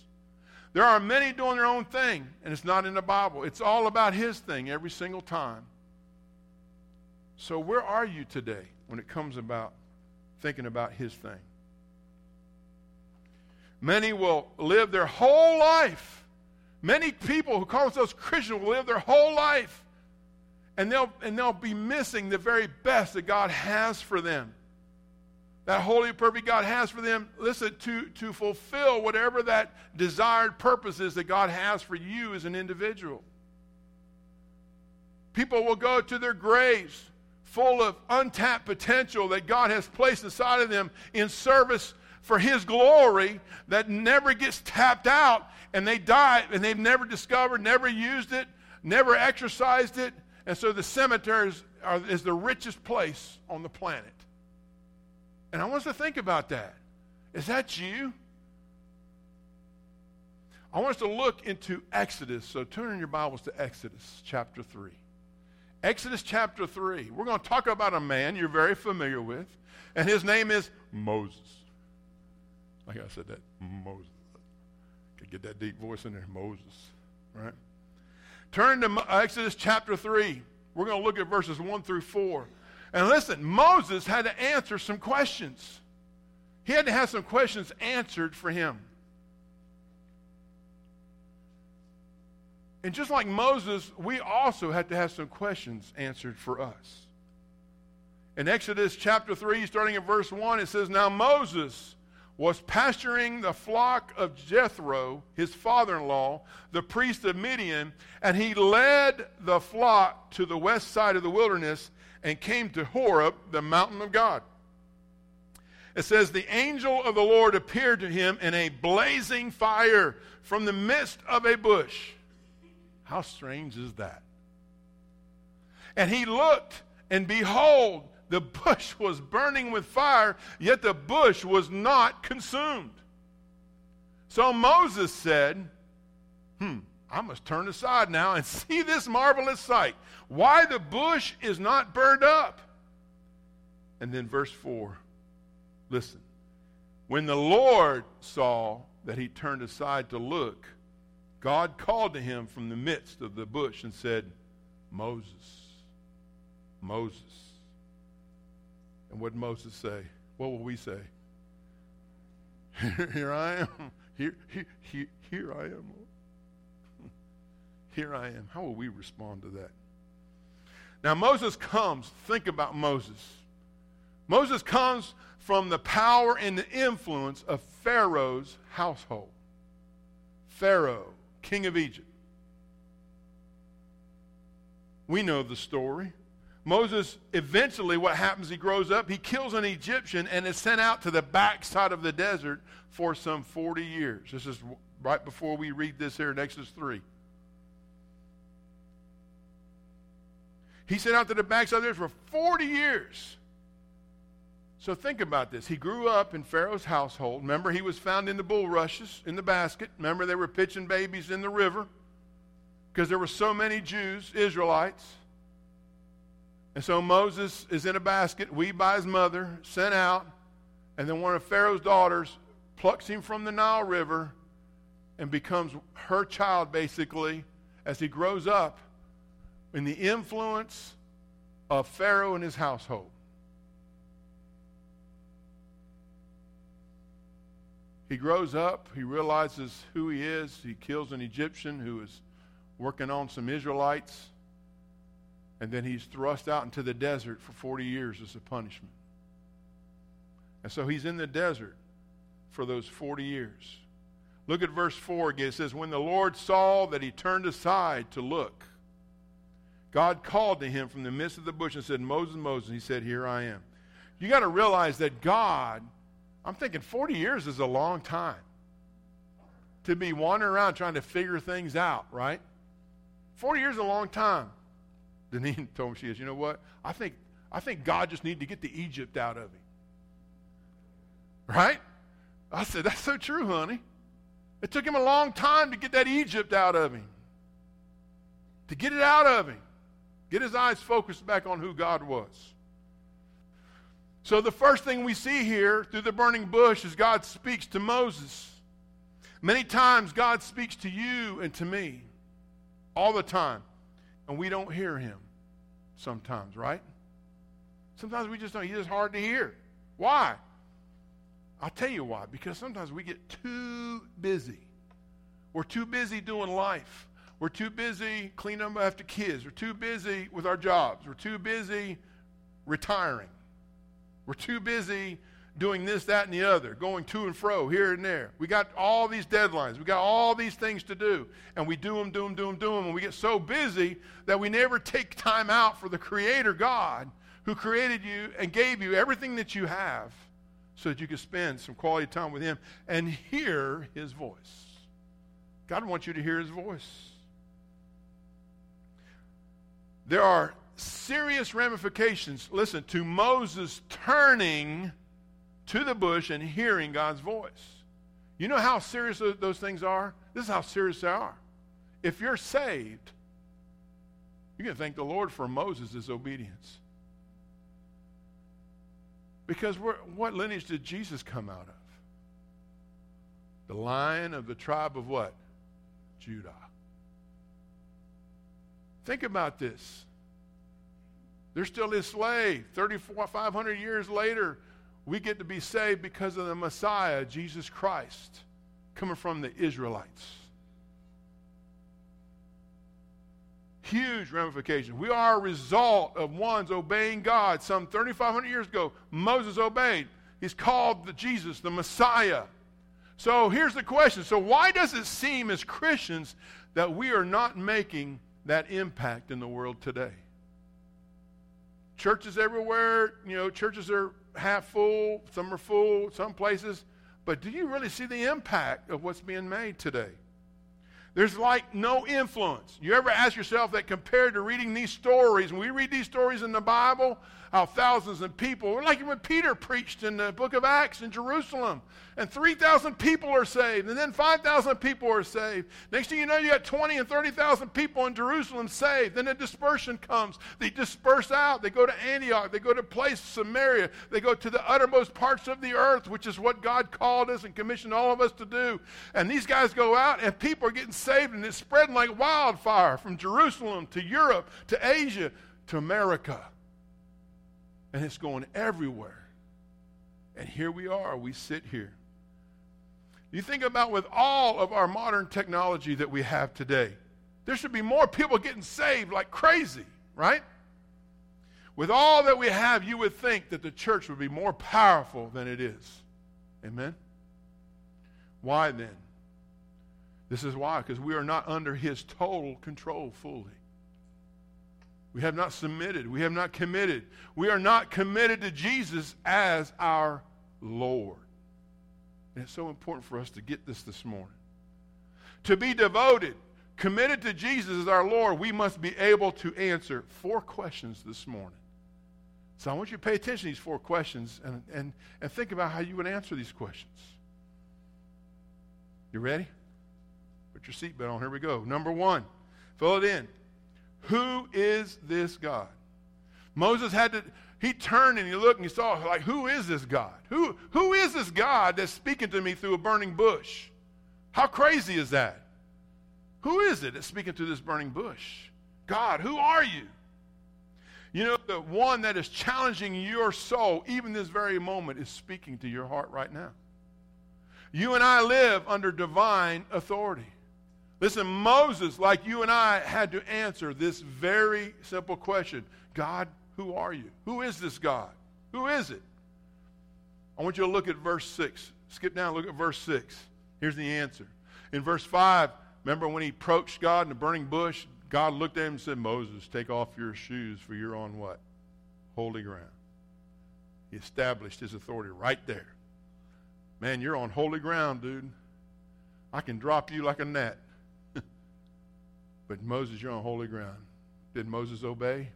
There are many doing their own thing, and it's not in the Bible. It's all about His thing every single time. So, where are you today when it comes about thinking about His thing? Many will live their whole life. Many people who call themselves Christian will live their whole life. And they'll, and they'll be missing the very best that God has for them that holy, perfect God has for them, listen, to, to fulfill whatever that desired purpose is that God has for you as an individual. People will go to their graves full of untapped potential that God has placed inside of them in service for His glory that never gets tapped out, and they die and they've never discovered, never used it, never exercised it. And so the cemeteries are, is the richest place on the planet. And I want us to think about that. Is that you? I want us to look into Exodus. So turn in your Bibles to Exodus chapter 3. Exodus chapter 3. We're going to talk about a man you're very familiar with, and his name is Moses. Like I said, that Moses. Could get that deep voice in there, Moses. Right? Turn to Exodus chapter 3. We're going to look at verses 1 through 4. And listen, Moses had to answer some questions. He had to have some questions answered for him. And just like Moses, we also had to have some questions answered for us. In Exodus chapter 3, starting at verse 1, it says, Now Moses was pasturing the flock of Jethro, his father in law, the priest of Midian, and he led the flock to the west side of the wilderness and came to Horeb, the mountain of God. It says, The angel of the Lord appeared to him in a blazing fire from the midst of a bush. How strange is that? And he looked, and behold, the bush was burning with fire, yet the bush was not consumed. So Moses said, Hmm, I must turn aside now and see this marvelous sight. Why the bush is not burned up. And then verse 4 listen. When the Lord saw that he turned aside to look, God called to him from the midst of the bush and said, Moses, Moses. And what did Moses say? What will we say? here I am. Here, here, here, here I am, here I am. How will we respond to that? Now, Moses comes, think about Moses. Moses comes from the power and the influence of Pharaoh's household. Pharaoh, king of Egypt. We know the story. Moses, eventually, what happens? He grows up, he kills an Egyptian, and is sent out to the backside of the desert for some 40 years. This is right before we read this here in Exodus 3. He sent out to the backside there for 40 years. So think about this. He grew up in Pharaoh's household. Remember, he was found in the bulrushes, in the basket. Remember, they were pitching babies in the river because there were so many Jews, Israelites. And so Moses is in a basket, weaned by his mother, sent out, and then one of Pharaoh's daughters plucks him from the Nile River and becomes her child, basically, as he grows up in the influence of Pharaoh and his household. He grows up, he realizes who he is. He kills an Egyptian who is working on some Israelites, and then he's thrust out into the desert for 40 years as a punishment. And so he's in the desert for those 40 years. Look at verse 4 again. It says, When the Lord saw that he turned aside to look, God called to him from the midst of the bush and said, Moses, Moses. He said, Here I am. You got to realize that God, I'm thinking 40 years is a long time to be wandering around trying to figure things out, right? 40 years is a long time. Deneen told me, she goes, You know what? I think, I think God just needed to get the Egypt out of him. Right? I said, That's so true, honey. It took him a long time to get that Egypt out of him, to get it out of him, get his eyes focused back on who God was. So, the first thing we see here through the burning bush is God speaks to Moses. Many times, God speaks to you and to me all the time, and we don't hear him sometimes, right? Sometimes we just don't, he's just hard to hear. Why? I'll tell you why. Because sometimes we get too busy. We're too busy doing life. We're too busy cleaning up after kids. We're too busy with our jobs. We're too busy retiring. We're too busy doing this, that, and the other, going to and fro here and there. We got all these deadlines. We got all these things to do. And we do them, do them, do them, do them. And we get so busy that we never take time out for the Creator God who created you and gave you everything that you have so that you can spend some quality time with Him and hear His voice. God wants you to hear His voice. There are serious ramifications, listen, to Moses turning to the bush and hearing God's voice. You know how serious those things are? This is how serious they are. If you're saved, you can thank the Lord for Moses' obedience. Because what lineage did Jesus come out of? The line of the tribe of what? Judah. Think about this. They're still his slave. 3,500 years later, we get to be saved because of the Messiah, Jesus Christ, coming from the Israelites. huge ramifications. We are a result of one's obeying God. Some 3,500 years ago, Moses obeyed. He's called the Jesus, the Messiah. So here's the question. So why does it seem as Christians that we are not making that impact in the world today? Churches everywhere, you know, churches are half full, some are full, some places. But do you really see the impact of what's being made today? There's like no influence. You ever ask yourself that compared to reading these stories, when we read these stories in the Bible, how thousands of people, like when Peter preached in the book of Acts in Jerusalem, and 3,000 people are saved, and then 5,000 people are saved. Next thing you know, you got 20 and 30,000 people in Jerusalem saved. Then a dispersion comes. They disperse out. They go to Antioch. They go to place Samaria. They go to the uttermost parts of the earth, which is what God called us and commissioned all of us to do. And these guys go out, and people are getting saved, and it's spreading like wildfire from Jerusalem to Europe to Asia to America and it's going everywhere. And here we are, we sit here. You think about with all of our modern technology that we have today, there should be more people getting saved like crazy, right? With all that we have, you would think that the church would be more powerful than it is. Amen? Why then? This is why, because we are not under his total control fully. We have not submitted. We have not committed. We are not committed to Jesus as our Lord. And it's so important for us to get this this morning. To be devoted committed to Jesus as our Lord, we must be able to answer four questions this morning. So I want you to pay attention to these four questions and, and, and think about how you would answer these questions. You ready? Put your seatbelt on. Here we go. Number one, fill it in. Who is this God? Moses had to, he turned and he looked and he saw, like, who is this God? Who, who is this God that's speaking to me through a burning bush? How crazy is that? Who is it that's speaking through this burning bush? God, who are you? You know, the one that is challenging your soul, even this very moment, is speaking to your heart right now. You and I live under divine authority. Listen, Moses, like you and I, had to answer this very simple question God, who are you? Who is this God? Who is it? I want you to look at verse 6. Skip down, look at verse 6. Here's the answer. In verse 5, remember when he approached God in the burning bush? God looked at him and said, Moses, take off your shoes, for you're on what? Holy ground. He established his authority right there. Man, you're on holy ground, dude. I can drop you like a net. But Moses, you're on holy ground. Did Moses obey?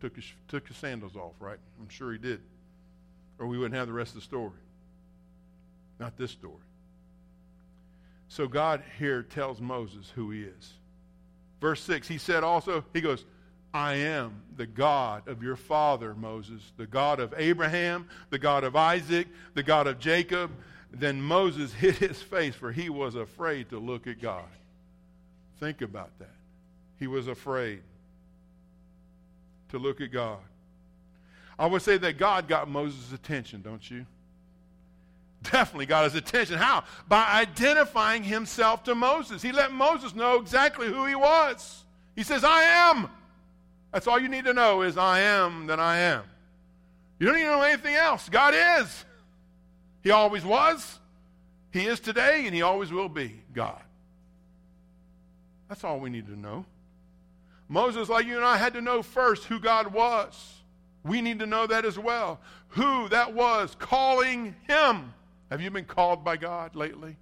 Took his, took his sandals off, right? I'm sure he did. Or we wouldn't have the rest of the story. Not this story. So God here tells Moses who he is. Verse 6, he said also, he goes, I am the God of your father, Moses, the God of Abraham, the God of Isaac, the God of Jacob. Then Moses hid his face, for he was afraid to look at God. Think about that. He was afraid to look at God. I would say that God got Moses' attention, don't you? definitely got his attention. How? By identifying himself to Moses. He let Moses know exactly who he was. He says, I am. That's all you need to know is I am that I am. You don't need to know anything else. God is. He always was. He is today, and he always will be God. That's all we need to know. Moses, like you and I, had to know first who God was. We need to know that as well. Who that was calling him. Have you been called by God lately?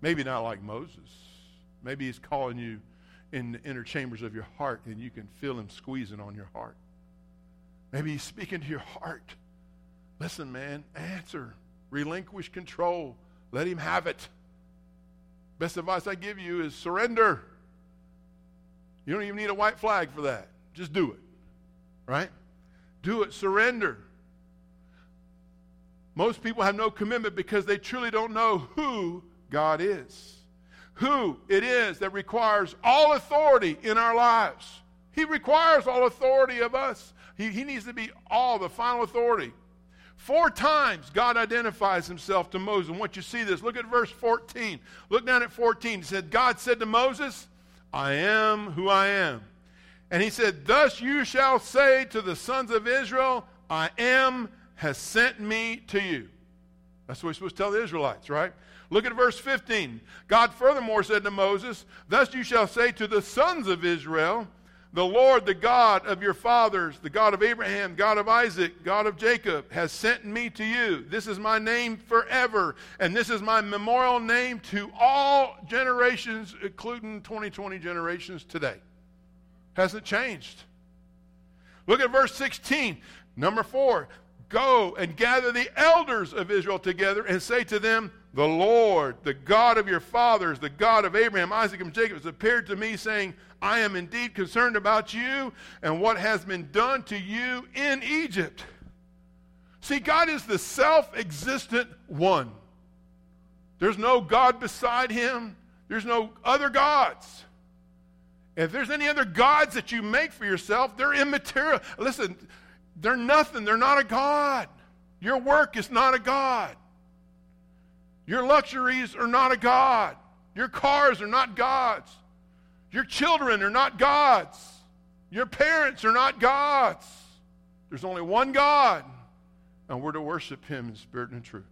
Maybe not like Moses. Maybe he's calling you in the inner chambers of your heart and you can feel him squeezing on your heart. Maybe he's speaking to your heart. Listen, man, answer. Relinquish control. Let him have it. Best advice I give you is surrender. You don't even need a white flag for that. Just do it. Right? Do it. Surrender. Most people have no commitment because they truly don't know who God is. Who it is that requires all authority in our lives. He requires all authority of us. He, he needs to be all the final authority. Four times God identifies himself to Moses. And once you see this, look at verse 14. Look down at 14. He said, God said to Moses, I am who I am. And he said, Thus you shall say to the sons of Israel, I am has sent me to you. That's what we're supposed to tell the Israelites, right? Look at verse 15. God furthermore said to Moses, Thus you shall say to the sons of Israel, The Lord, the God of your fathers, the God of Abraham, God of Isaac, God of Jacob, has sent me to you. This is my name forever, and this is my memorial name to all generations, including 2020 generations today. Hasn't changed. Look at verse 16. Number four, Go and gather the elders of Israel together and say to them, The Lord, the God of your fathers, the God of Abraham, Isaac, and Jacob, has appeared to me, saying, I am indeed concerned about you and what has been done to you in Egypt. See, God is the self existent one. There's no God beside him, there's no other gods. If there's any other gods that you make for yourself, they're immaterial. Listen, they're nothing. They're not a God. Your work is not a God. Your luxuries are not a God. Your cars are not gods. Your children are not gods. Your parents are not gods. There's only one God, and we're to worship Him in spirit and truth.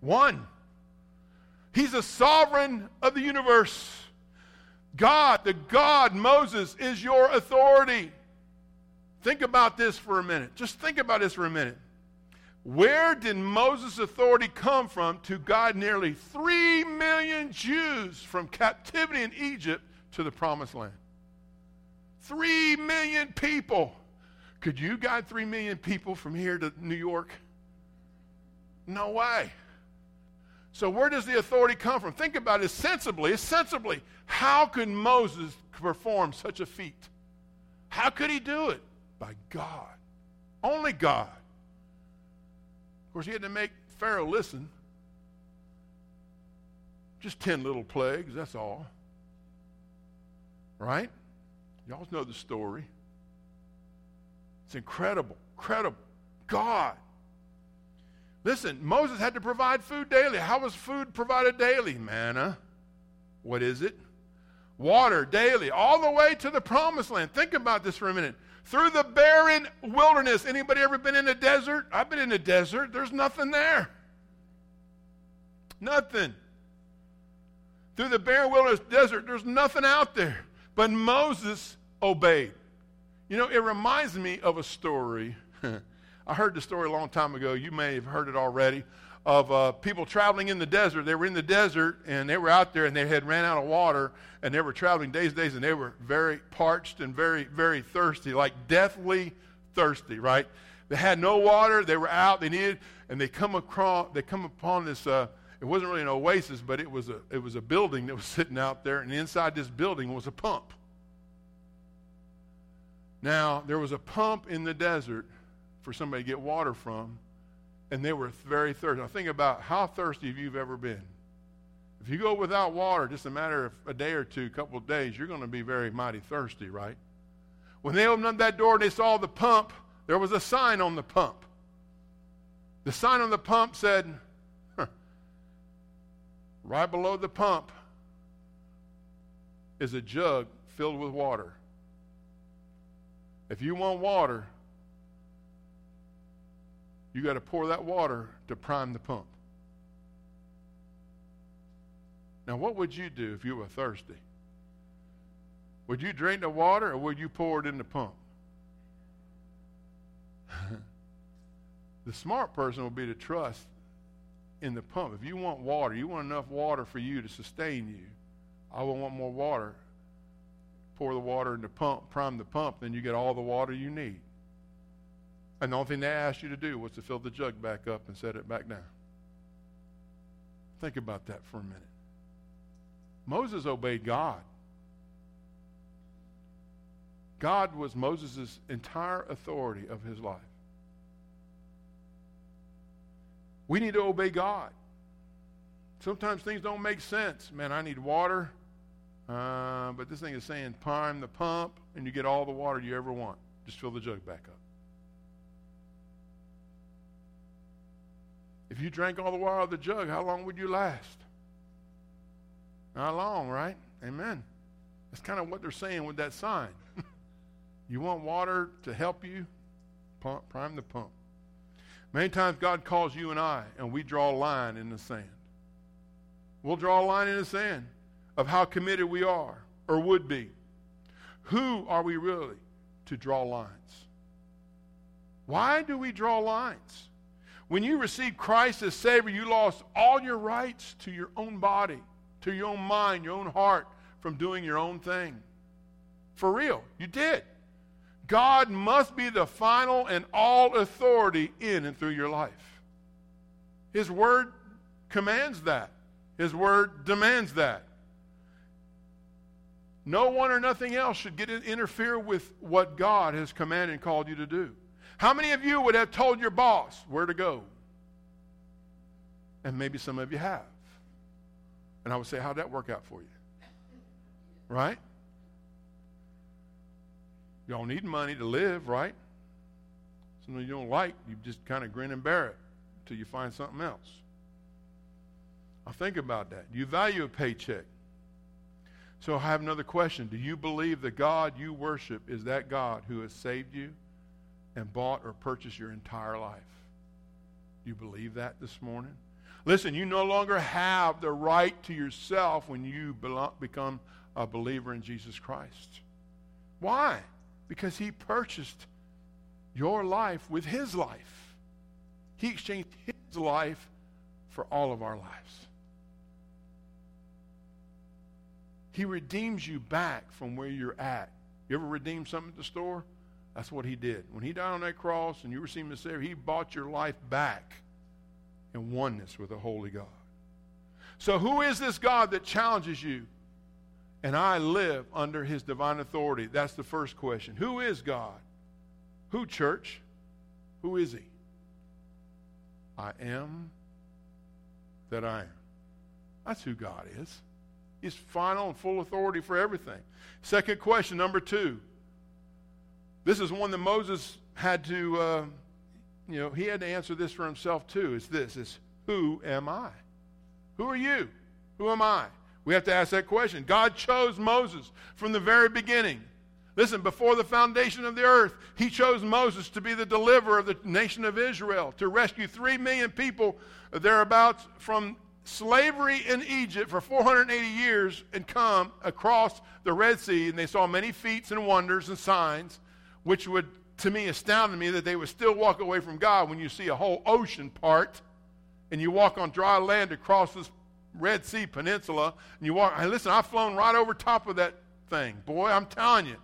One. He's a sovereign of the universe. God, the God, Moses, is your authority. Think about this for a minute. Just think about this for a minute. Where did Moses' authority come from to guide nearly 3 million Jews from captivity in Egypt to the promised land? 3 million people. Could you guide 3 million people from here to New York? No way. So, where does the authority come from? Think about it sensibly. Sensibly, how could Moses perform such a feat? How could he do it? By God. Only God. Of course, he had to make Pharaoh listen. Just 10 little plagues, that's all. Right? Y'all know the story. It's incredible, incredible. God. Listen, Moses had to provide food daily. How was food provided daily? Manna. What is it? Water daily, all the way to the promised land. Think about this for a minute. Through the barren wilderness. Anybody ever been in a desert? I've been in a desert. There's nothing there. Nothing. Through the barren wilderness desert, there's nothing out there. But Moses obeyed. You know, it reminds me of a story. I heard the story a long time ago. You may have heard it already of uh, people traveling in the desert. They were in the desert and they were out there and they had ran out of water and they were traveling days and days and they were very parched and very, very thirsty, like deathly thirsty, right? They had no water. They were out. They needed, and they come across, they come upon this, uh, it wasn't really an oasis, but it was a, it was a building that was sitting out there and inside this building was a pump. Now, there was a pump in the desert for somebody to get water from, and they were very thirsty. Now, think about how thirsty have you've ever been? If you go without water, just a matter of a day or two, a couple of days, you're going to be very mighty thirsty, right? When they opened up that door and they saw the pump, there was a sign on the pump. The sign on the pump said, right below the pump is a jug filled with water. If you want water, you got to pour that water to prime the pump. Now, what would you do if you were thirsty? Would you drink the water or would you pour it in the pump? the smart person would be to trust in the pump. If you want water, you want enough water for you to sustain you. I will want more water. Pour the water in the pump, prime the pump, then you get all the water you need. And the only thing they asked you to do was to fill the jug back up and set it back down. Think about that for a minute. Moses obeyed God. God was Moses' entire authority of his life. We need to obey God. Sometimes things don't make sense. Man, I need water, uh, but this thing is saying prime the pump, and you get all the water you ever want. Just fill the jug back up. If you drank all the water out of the jug, how long would you last? Not long, right? Amen. That's kind of what they're saying with that sign. you want water to help you? Pump, prime the pump. Many times God calls you and I, and we draw a line in the sand. We'll draw a line in the sand of how committed we are or would be. Who are we really to draw lines? Why do we draw lines? When you received Christ as Savior, you lost all your rights to your own body to your own mind, your own heart from doing your own thing. For real, you did. God must be the final and all authority in and through your life. His word commands that, His word demands that. No one or nothing else should get in, interfere with what God has commanded and called you to do. How many of you would have told your boss where to go? And maybe some of you have. And I would say, How'd that work out for you? Right? Y'all need money to live, right? Something you don't like, you just kind of grin and bear it until you find something else. I think about that. Do you value a paycheck. So I have another question. Do you believe the God you worship is that God who has saved you and bought or purchased your entire life? Do you believe that this morning? Listen, you no longer have the right to yourself when you become a believer in Jesus Christ. Why? Because he purchased your life with his life. He exchanged his life for all of our lives. He redeems you back from where you're at. You ever redeem something at the store? That's what he did. When he died on that cross and you received him as Savior, he bought your life back in oneness with the Holy God. So, who is this God that challenges you? And I live under his divine authority. That's the first question. Who is God? Who, church? Who is he? I am that I am. That's who God is. He's final and full authority for everything. Second question, number two. This is one that Moses had to, uh, you know, he had to answer this for himself too. Is this: is who am I? Who are you? Who am I? We have to ask that question. God chose Moses from the very beginning. Listen, before the foundation of the earth, he chose Moses to be the deliverer of the nation of Israel, to rescue three million people thereabouts from slavery in Egypt for 480 years and come across the Red Sea. And they saw many feats and wonders and signs, which would, to me, astounded me that they would still walk away from God when you see a whole ocean part and you walk on dry land across this Red Sea Peninsula, and you walk. Hey, listen, I've flown right over top of that thing. Boy, I'm telling you,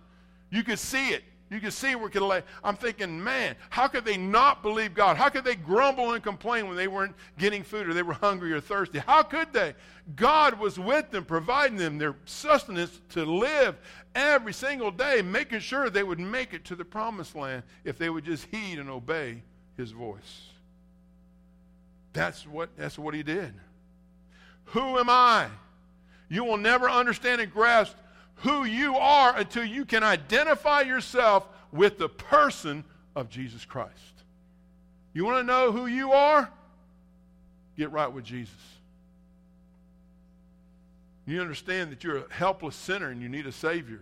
you could see it. You could see where it could lay. I'm thinking, man, how could they not believe God? How could they grumble and complain when they weren't getting food or they were hungry or thirsty? How could they? God was with them, providing them their sustenance to live every single day, making sure they would make it to the promised land if they would just heed and obey his voice. That's what, that's what he did. Who am I? You will never understand and grasp who you are until you can identify yourself with the person of Jesus Christ. You want to know who you are? Get right with Jesus. You understand that you're a helpless sinner and you need a Savior.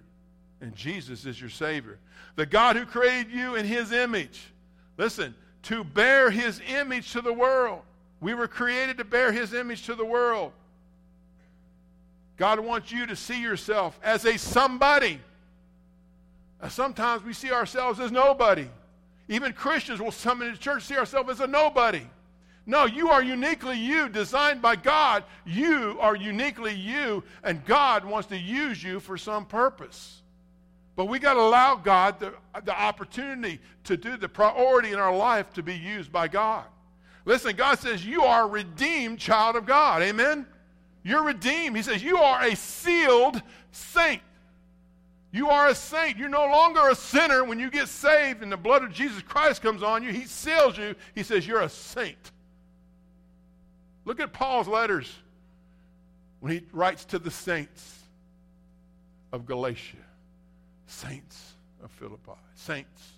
And Jesus is your Savior. The God who created you in His image. Listen, to bear His image to the world. We were created to bear His image to the world. God wants you to see yourself as a somebody. Uh, sometimes we see ourselves as nobody. Even Christians will come into church see ourselves as a nobody. No, you are uniquely you, designed by God. You are uniquely you, and God wants to use you for some purpose. But we got to allow God the, the opportunity to do the priority in our life to be used by God. Listen, God says you are a redeemed child of God. Amen? You're redeemed. He says you are a sealed saint. You are a saint. You're no longer a sinner when you get saved and the blood of Jesus Christ comes on you. He seals you. He says you're a saint. Look at Paul's letters when he writes to the saints of Galatia, saints of Philippi, saints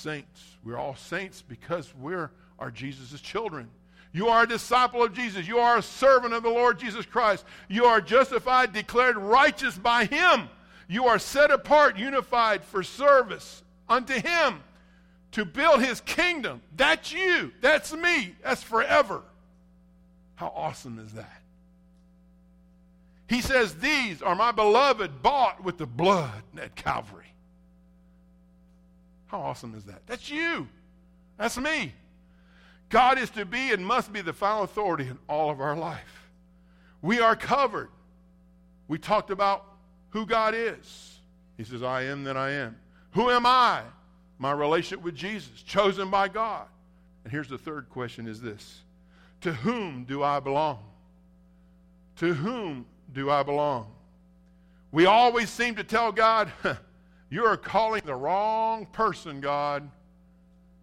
saints. We're all saints because we're are Jesus' children. You are a disciple of Jesus. You are a servant of the Lord Jesus Christ. You are justified, declared righteous by Him. You are set apart, unified for service unto Him to build His kingdom. That's you. That's me. That's forever. How awesome is that? He says, These are my beloved, bought with the blood at Calvary. How awesome is that? That's you. That's me. God is to be and must be the final authority in all of our life. We are covered. We talked about who God is. He says, I am that I am. Who am I? My relationship with Jesus, chosen by God. And here's the third question is this. To whom do I belong? To whom do I belong? We always seem to tell God, You are calling the wrong person, God.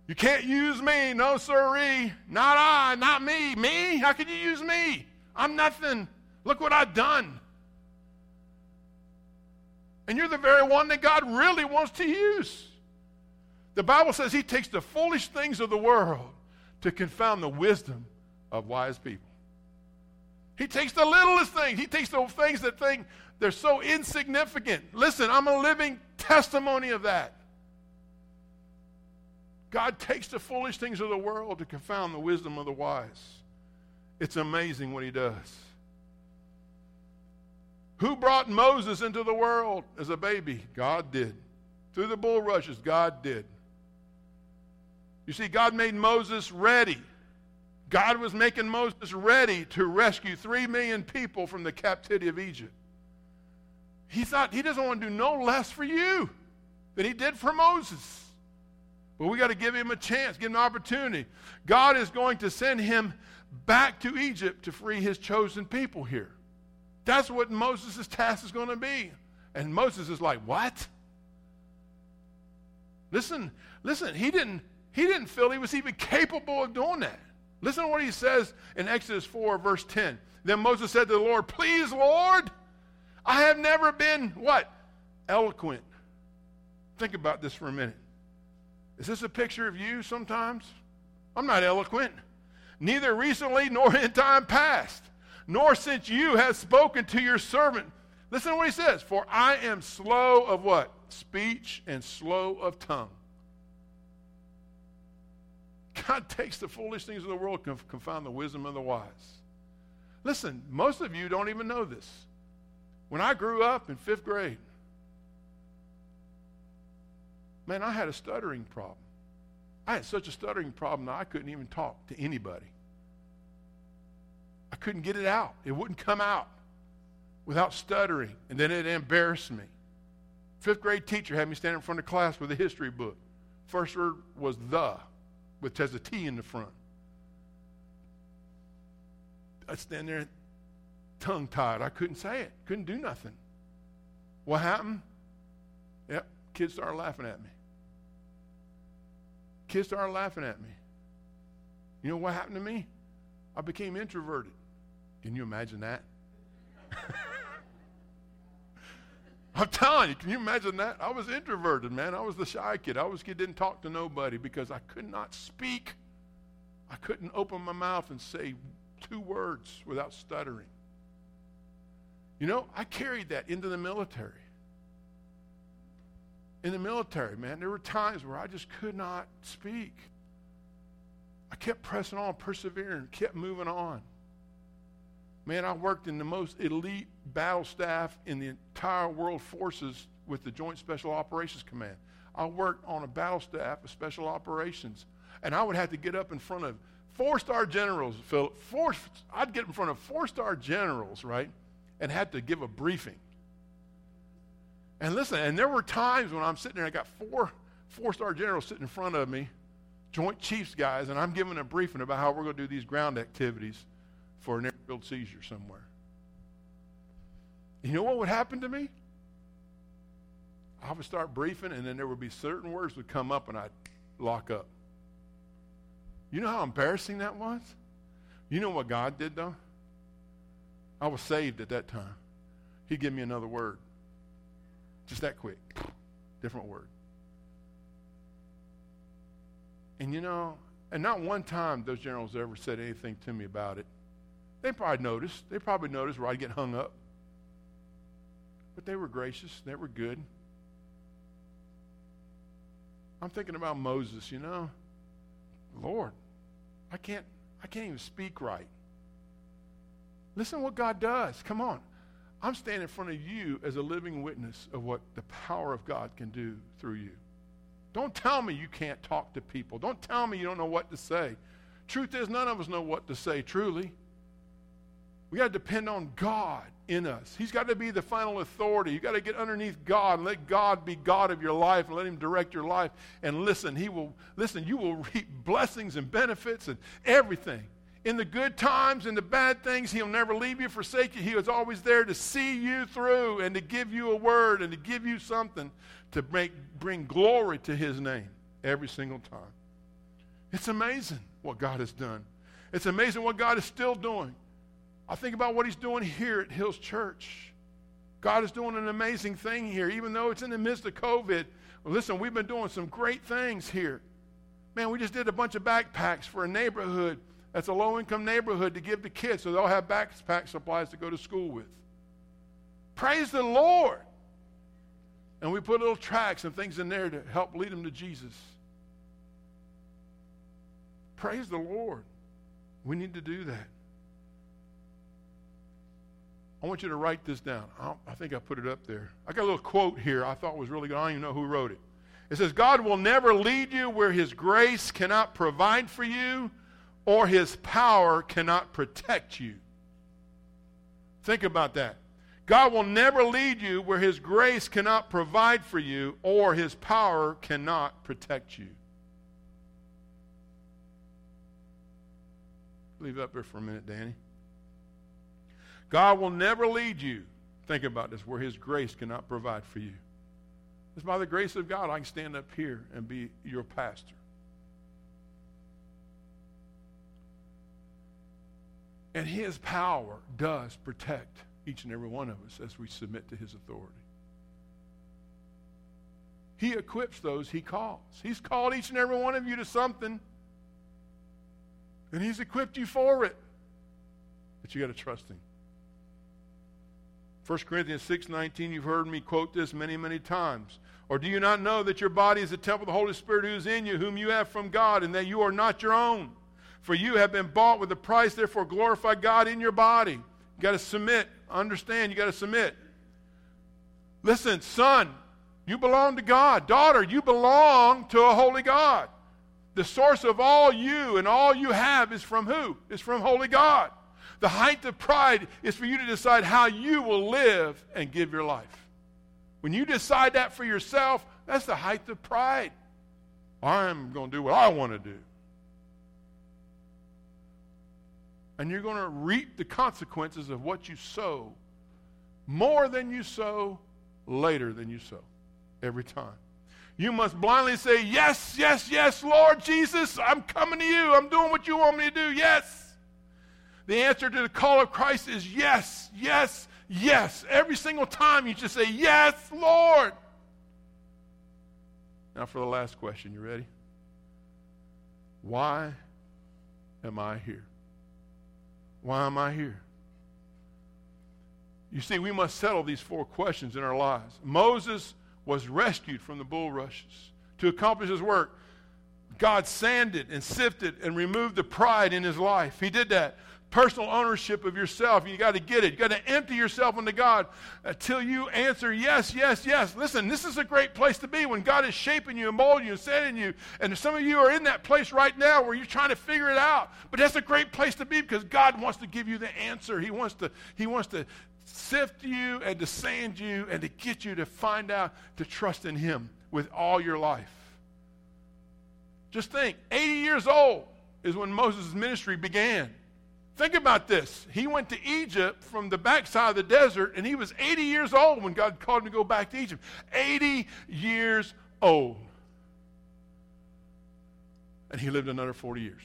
You can't use me. No, sirree. Not I. Not me. Me? How can you use me? I'm nothing. Look what I've done. And you're the very one that God really wants to use. The Bible says He takes the foolish things of the world to confound the wisdom of wise people. He takes the littlest things. He takes the things that think they're so insignificant. Listen, I'm a living testimony of that. God takes the foolish things of the world to confound the wisdom of the wise. It's amazing what he does. Who brought Moses into the world as a baby? God did. Through the bulrushes, God did. You see, God made Moses ready. God was making Moses ready to rescue three million people from the captivity of Egypt. He thought he doesn't want to do no less for you than he did for Moses. But we got to give him a chance, give him an opportunity. God is going to send him back to Egypt to free his chosen people here. That's what Moses' task is going to be. And Moses is like, What? Listen, listen, he didn't, he didn't feel he was even capable of doing that. Listen to what he says in Exodus 4, verse 10. Then Moses said to the Lord, Please, Lord, I have never been what? Eloquent. Think about this for a minute. Is this a picture of you sometimes? I'm not eloquent. Neither recently nor in time past, nor since you have spoken to your servant. Listen to what he says. For I am slow of what? Speech and slow of tongue. God takes the foolish things of the world and confound the wisdom of the wise. Listen, most of you don't even know this. When I grew up in fifth grade, man, I had a stuttering problem. I had such a stuttering problem that I couldn't even talk to anybody. I couldn't get it out. It wouldn't come out without stuttering, and then it embarrassed me. Fifth grade teacher had me stand in front of class with a history book. First word was the with has a T in the front. I'd stand there tongue tied. I couldn't say it, couldn't do nothing. What happened? Yep, kids started laughing at me. Kids started laughing at me. You know what happened to me? I became introverted. Can you imagine that? I'm telling you, can you imagine that? I was introverted, man. I was the shy kid. I was kid didn't talk to nobody because I could not speak. I couldn't open my mouth and say two words without stuttering. You know, I carried that into the military. In the military, man, there were times where I just could not speak. I kept pressing on, persevering, kept moving on. Man, I worked in the most elite battle staff in the entire world forces with the Joint Special Operations Command. I worked on a battle staff of special operations, and I would have to get up in front of four-star generals. Philip, four, I'd get in front of four-star generals, right, and had to give a briefing. And listen, and there were times when I'm sitting there, and I got four four-star generals sitting in front of me, Joint Chiefs guys, and I'm giving a briefing about how we're going to do these ground activities for an airfield seizure somewhere. You know what would happen to me? I would start briefing, and then there would be certain words would come up, and I'd lock up. You know how embarrassing that was? You know what God did, though? I was saved at that time. He'd give me another word. Just that quick. Different word. And you know, and not one time those generals ever said anything to me about it. They probably noticed. They probably noticed where I'd get hung up. But they were gracious. They were good. I'm thinking about Moses, you know. Lord, I can't I can't even speak right. Listen what God does. Come on. I'm standing in front of you as a living witness of what the power of God can do through you. Don't tell me you can't talk to people. Don't tell me you don't know what to say. Truth is, none of us know what to say truly. We got to depend on God in us. He's got to be the final authority. You got to get underneath God and let God be God of your life and let him direct your life and listen. He will listen, you will reap blessings and benefits and everything. In the good times and the bad things, he'll never leave you, forsake you. He was always there to see you through and to give you a word and to give you something to make, bring glory to his name every single time. It's amazing what God has done. It's amazing what God is still doing. I think about what he's doing here at Hills Church. God is doing an amazing thing here, even though it's in the midst of COVID. Listen, we've been doing some great things here. Man, we just did a bunch of backpacks for a neighborhood that's a low income neighborhood to give to kids so they'll have backpack supplies to go to school with. Praise the Lord. And we put little tracks and things in there to help lead them to Jesus. Praise the Lord. We need to do that. I want you to write this down. I, I think I put it up there. I got a little quote here I thought was really good. I don't even know who wrote it. It says, God will never lead you where his grace cannot provide for you or his power cannot protect you. Think about that. God will never lead you where his grace cannot provide for you or his power cannot protect you. Leave up there for a minute, Danny. God will never lead you, think about this, where his grace cannot provide for you. It's by the grace of God I can stand up here and be your pastor. And his power does protect each and every one of us as we submit to his authority. He equips those he calls. He's called each and every one of you to something. And he's equipped you for it. But you got to trust him. 1 Corinthians 6:19 you've heard me quote this many many times. Or do you not know that your body is a temple of the Holy Spirit who is in you whom you have from God and that you are not your own? For you have been bought with a price therefore glorify God in your body. You got to submit. Understand, you got to submit. Listen, son, you belong to God. Daughter, you belong to a holy God. The source of all you and all you have is from who? Is from holy God. The height of pride is for you to decide how you will live and give your life. When you decide that for yourself, that's the height of pride. I'm going to do what I want to do. And you're going to reap the consequences of what you sow more than you sow, later than you sow, every time. You must blindly say, Yes, yes, yes, Lord Jesus, I'm coming to you. I'm doing what you want me to do. Yes. The answer to the call of Christ is yes, yes, yes. Every single time you just say, Yes, Lord. Now for the last question. You ready? Why am I here? Why am I here? You see, we must settle these four questions in our lives. Moses was rescued from the bulrushes to accomplish his work. God sanded and sifted and removed the pride in his life. He did that. Personal ownership of yourself. You got to get it. You got to empty yourself into God until you answer yes, yes, yes. Listen, this is a great place to be when God is shaping you and molding you and setting you. And some of you are in that place right now where you're trying to figure it out. But that's a great place to be because God wants to give you the answer. He wants to, he wants to sift you and to sand you and to get you to find out to trust in Him with all your life. Just think 80 years old is when Moses' ministry began. Think about this. He went to Egypt from the backside of the desert, and he was 80 years old when God called him to go back to Egypt. 80 years old. And he lived another 40 years.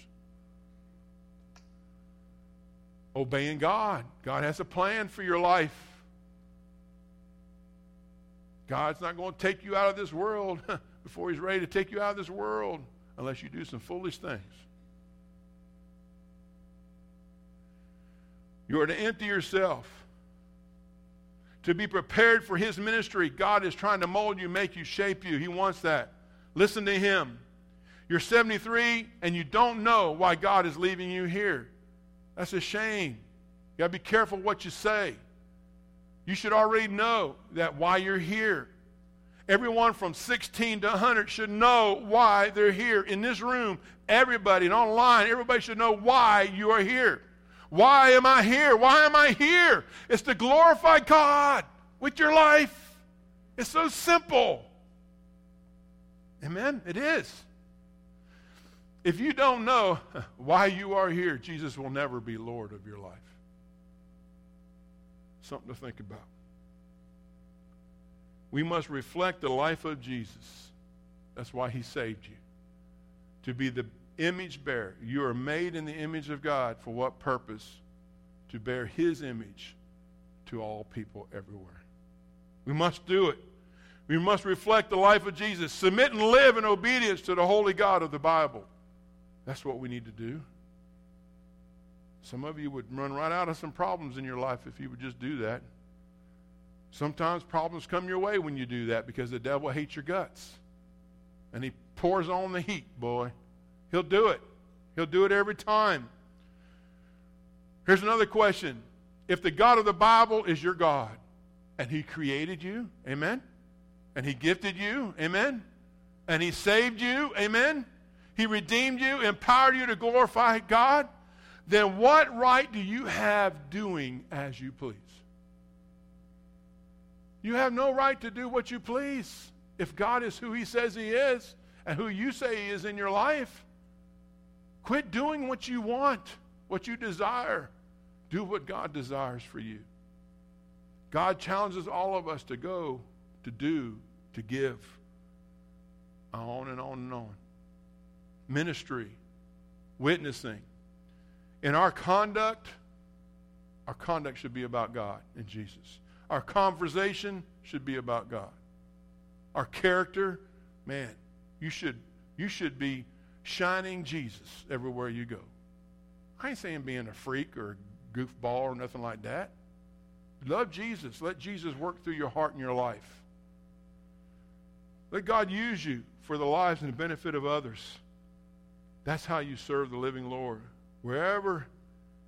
Obeying God. God has a plan for your life. God's not going to take you out of this world before He's ready to take you out of this world unless you do some foolish things. You are to empty yourself. To be prepared for his ministry. God is trying to mold you, make you, shape you. He wants that. Listen to him. You're 73 and you don't know why God is leaving you here. That's a shame. You got to be careful what you say. You should already know that why you're here. Everyone from 16 to 100 should know why they're here in this room. Everybody and online, everybody should know why you are here. Why am I here? Why am I here? It's to glorify God with your life. It's so simple. Amen? It is. If you don't know why you are here, Jesus will never be Lord of your life. Something to think about. We must reflect the life of Jesus. That's why he saved you. To be the image bearer. You are made in the image of God for what purpose? To bear his image to all people everywhere. We must do it. We must reflect the life of Jesus. Submit and live in obedience to the holy God of the Bible. That's what we need to do. Some of you would run right out of some problems in your life if you would just do that. Sometimes problems come your way when you do that because the devil hates your guts. And he pours on the heat, boy. He'll do it. He'll do it every time. Here's another question. If the God of the Bible is your God and He created you, amen? And He gifted you, amen? and He saved you, amen? He redeemed you, empowered you to glorify God, then what right do you have doing as you please? You have no right to do what you please if God is who He says He is and who you say He is in your life. Quit doing what you want, what you desire. Do what God desires for you. God challenges all of us to go, to do, to give. Uh, on and on and on. Ministry, witnessing. In our conduct, our conduct should be about God and Jesus. Our conversation should be about God. Our character, man, you should, you should be shining Jesus everywhere you go. I ain't saying being a freak or a goofball or nothing like that. Love Jesus. Let Jesus work through your heart and your life. Let God use you for the lives and the benefit of others. That's how you serve the living Lord. Wherever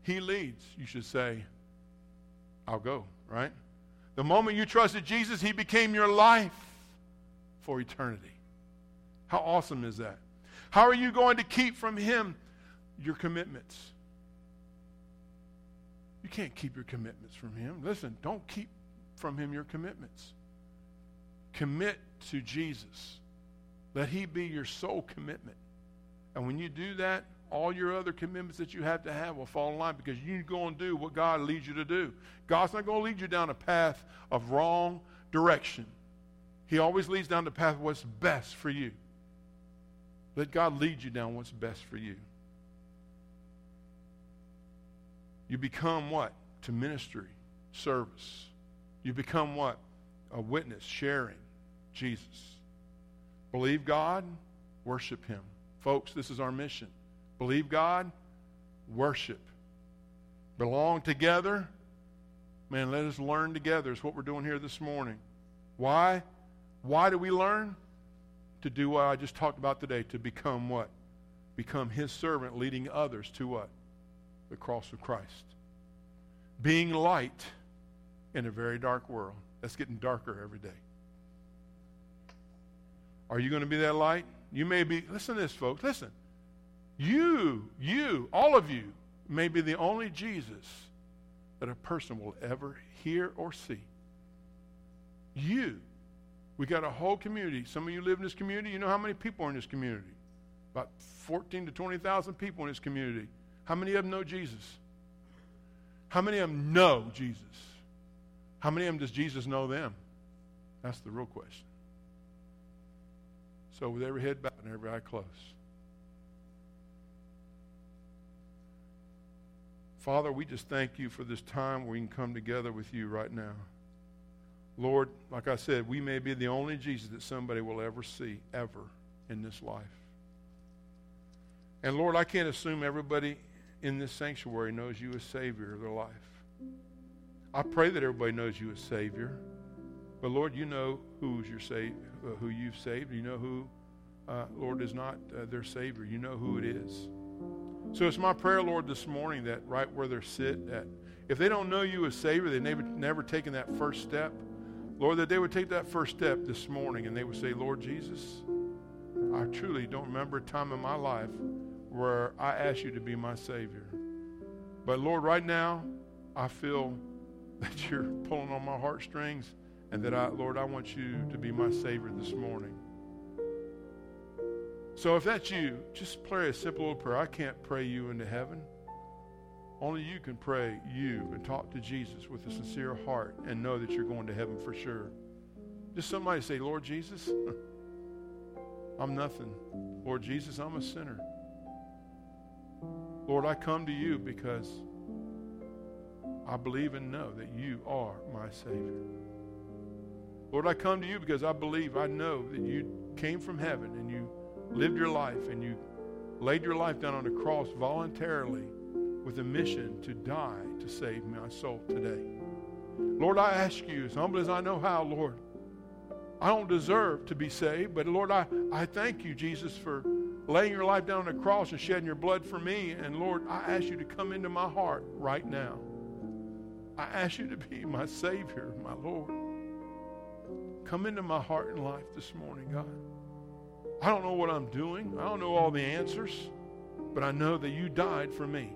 He leads, you should say, I'll go, right? The moment you trusted Jesus, He became your life for eternity. How awesome is that? How are you going to keep from Him your commitments? You can't keep your commitments from Him. Listen, don't keep from Him your commitments. Commit to Jesus. Let He be your sole commitment. And when you do that, all your other commitments that you have to have will fall in line because you go and do what God leads you to do. God's not going to lead you down a path of wrong direction. He always leads down the path of what's best for you. Let God lead you down what's best for you. You become what? To ministry, service. You become what? A witness, sharing Jesus. Believe God, worship Him. Folks, this is our mission. Believe God, worship. Belong together. Man, let us learn together. Is what we're doing here this morning. Why? Why do we learn? To do what I just talked about today, to become what? Become his servant, leading others to what? The cross of Christ. Being light in a very dark world. That's getting darker every day. Are you going to be that light? You may be, listen to this, folks. Listen. You, you, all of you, may be the only Jesus that a person will ever hear or see. You. We got a whole community. Some of you live in this community. You know how many people are in this community? About 14 to 20,000 people in this community. How many of them know Jesus? How many of them know Jesus? How many of them does Jesus know them? That's the real question. So, with every head bowed and every eye closed. Father, we just thank you for this time we can come together with you right now. Lord, like I said, we may be the only Jesus that somebody will ever see, ever, in this life. And Lord, I can't assume everybody in this sanctuary knows you as Savior of their life. I pray that everybody knows you as Savior. But Lord, you know who's your sa- uh, who you've saved. You know who, uh, Lord, is not uh, their Savior. You know who it is. So it's my prayer, Lord, this morning that right where they're sit, that if they don't know you as Savior, they've never, never taken that first step, Lord, that they would take that first step this morning and they would say, Lord Jesus, I truly don't remember a time in my life where I asked you to be my Savior. But Lord, right now, I feel that you're pulling on my heartstrings and that I, Lord, I want you to be my Savior this morning. So if that's you, just pray a simple little prayer. I can't pray you into heaven. Only you can pray you and talk to Jesus with a sincere heart and know that you're going to heaven for sure. Just somebody say, Lord Jesus, I'm nothing. Lord Jesus, I'm a sinner. Lord, I come to you because I believe and know that you are my Savior. Lord, I come to you because I believe, I know that you came from heaven and you lived your life and you laid your life down on the cross voluntarily with a mission to die to save my soul today. Lord, I ask you, as humble as I know how, Lord, I don't deserve to be saved, but Lord, I, I thank you, Jesus, for laying your life down on the cross and shedding your blood for me. And Lord, I ask you to come into my heart right now. I ask you to be my Savior, my Lord. Come into my heart and life this morning, God. I don't know what I'm doing. I don't know all the answers, but I know that you died for me.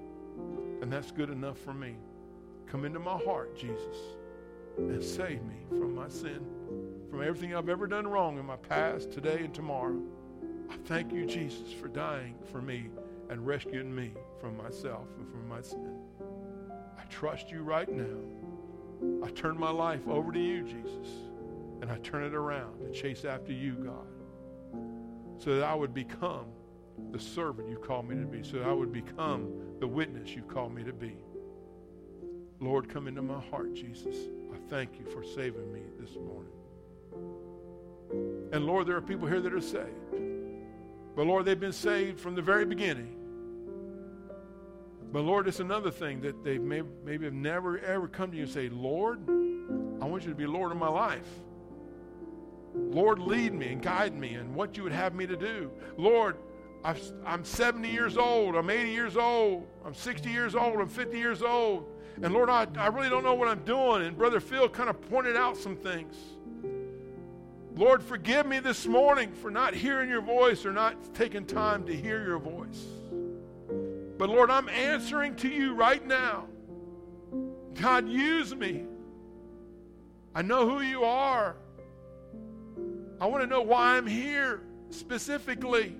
And that's good enough for me. Come into my heart, Jesus, and save me from my sin, from everything I've ever done wrong in my past, today, and tomorrow. I thank you, Jesus, for dying for me and rescuing me from myself and from my sin. I trust you right now. I turn my life over to you, Jesus, and I turn it around to chase after you, God, so that I would become the servant you've called me to be, so I would become the witness you've called me to be. Lord, come into my heart, Jesus. I thank you for saving me this morning. And Lord, there are people here that are saved. But Lord, they've been saved from the very beginning. But Lord, it's another thing that they may, maybe have never ever come to you and say, Lord, I want you to be Lord of my life. Lord, lead me and guide me in what you would have me to do. Lord, i am 70 years old. I'm 80 years old. I'm 60 years old. I'm 50 years old. And Lord, I, I really don't know what I'm doing. And Brother Phil kind of pointed out some things. Lord, forgive me this morning for not hearing your voice or not taking time to hear your voice. But Lord, I'm answering to you right now. God, use me. I know who you are. I want to know why I'm here specifically.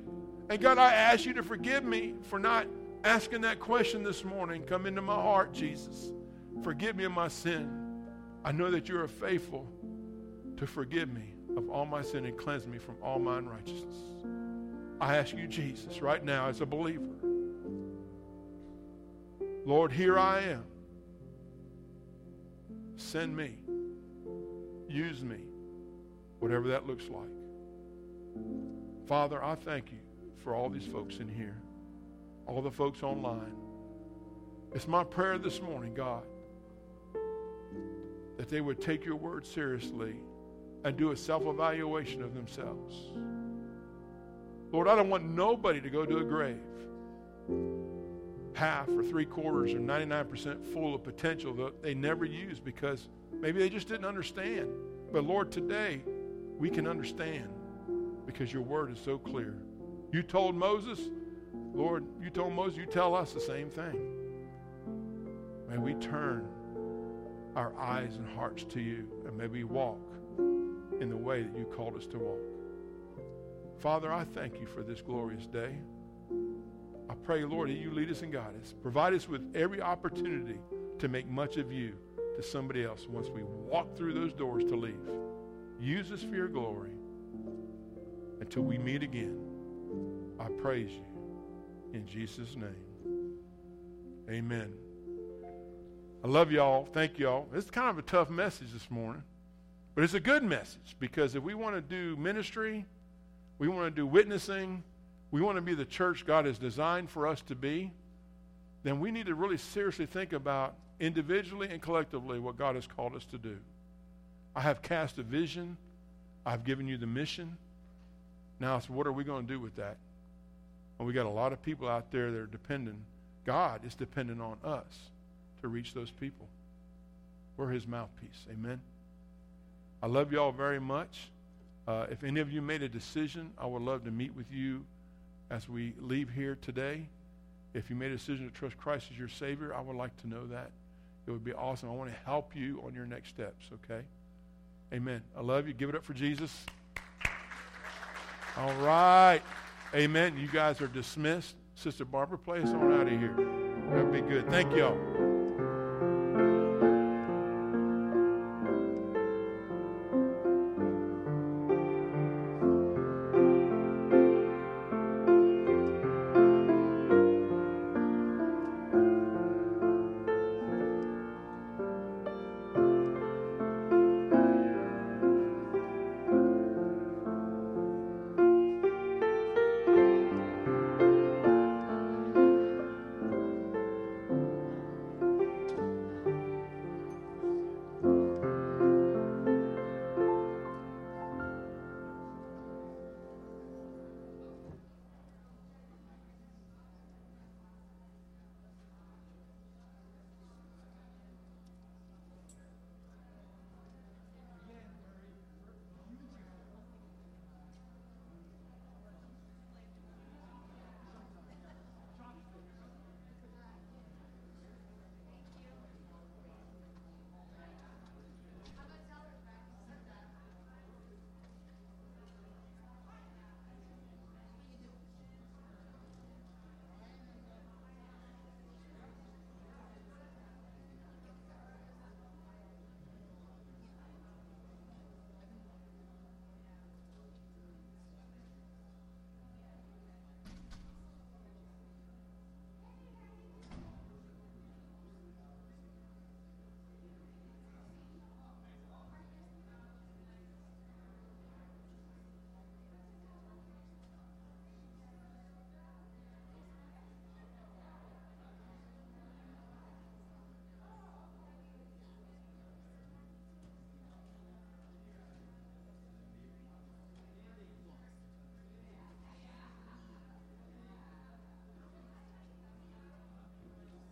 And God, I ask you to forgive me for not asking that question this morning. Come into my heart, Jesus. Forgive me of my sin. I know that you are faithful to forgive me of all my sin and cleanse me from all my unrighteousness. I ask you, Jesus, right now as a believer, Lord, here I am. Send me. Use me. Whatever that looks like. Father, I thank you for all these folks in here, all the folks online. It's my prayer this morning, God, that they would take your word seriously and do a self evaluation of themselves. Lord, I don't want nobody to go to a grave half or three quarters or 99% full of potential that they never used because maybe they just didn't understand. But Lord, today we can understand because your word is so clear. You told Moses, Lord, you told Moses, you tell us the same thing. May we turn our eyes and hearts to you, and may we walk in the way that you called us to walk. Father, I thank you for this glorious day. I pray, Lord, that you lead us and guide us. Provide us with every opportunity to make much of you to somebody else once we walk through those doors to leave. Use us for your glory until we meet again. I praise you in Jesus' name. Amen. I love y'all. Thank y'all. It's kind of a tough message this morning, but it's a good message because if we want to do ministry, we want to do witnessing, we want to be the church God has designed for us to be, then we need to really seriously think about individually and collectively what God has called us to do. I have cast a vision. I've given you the mission. Now, what are we going to do with that? And we got a lot of people out there that are dependent. God is dependent on us to reach those people. We're his mouthpiece. Amen. I love you all very much. Uh, if any of you made a decision, I would love to meet with you as we leave here today. If you made a decision to trust Christ as your Savior, I would like to know that. It would be awesome. I want to help you on your next steps, okay? Amen. I love you. Give it up for Jesus. All right. Amen. You guys are dismissed. Sister Barbara, play us on out of here. That'd be good. Thank y'all.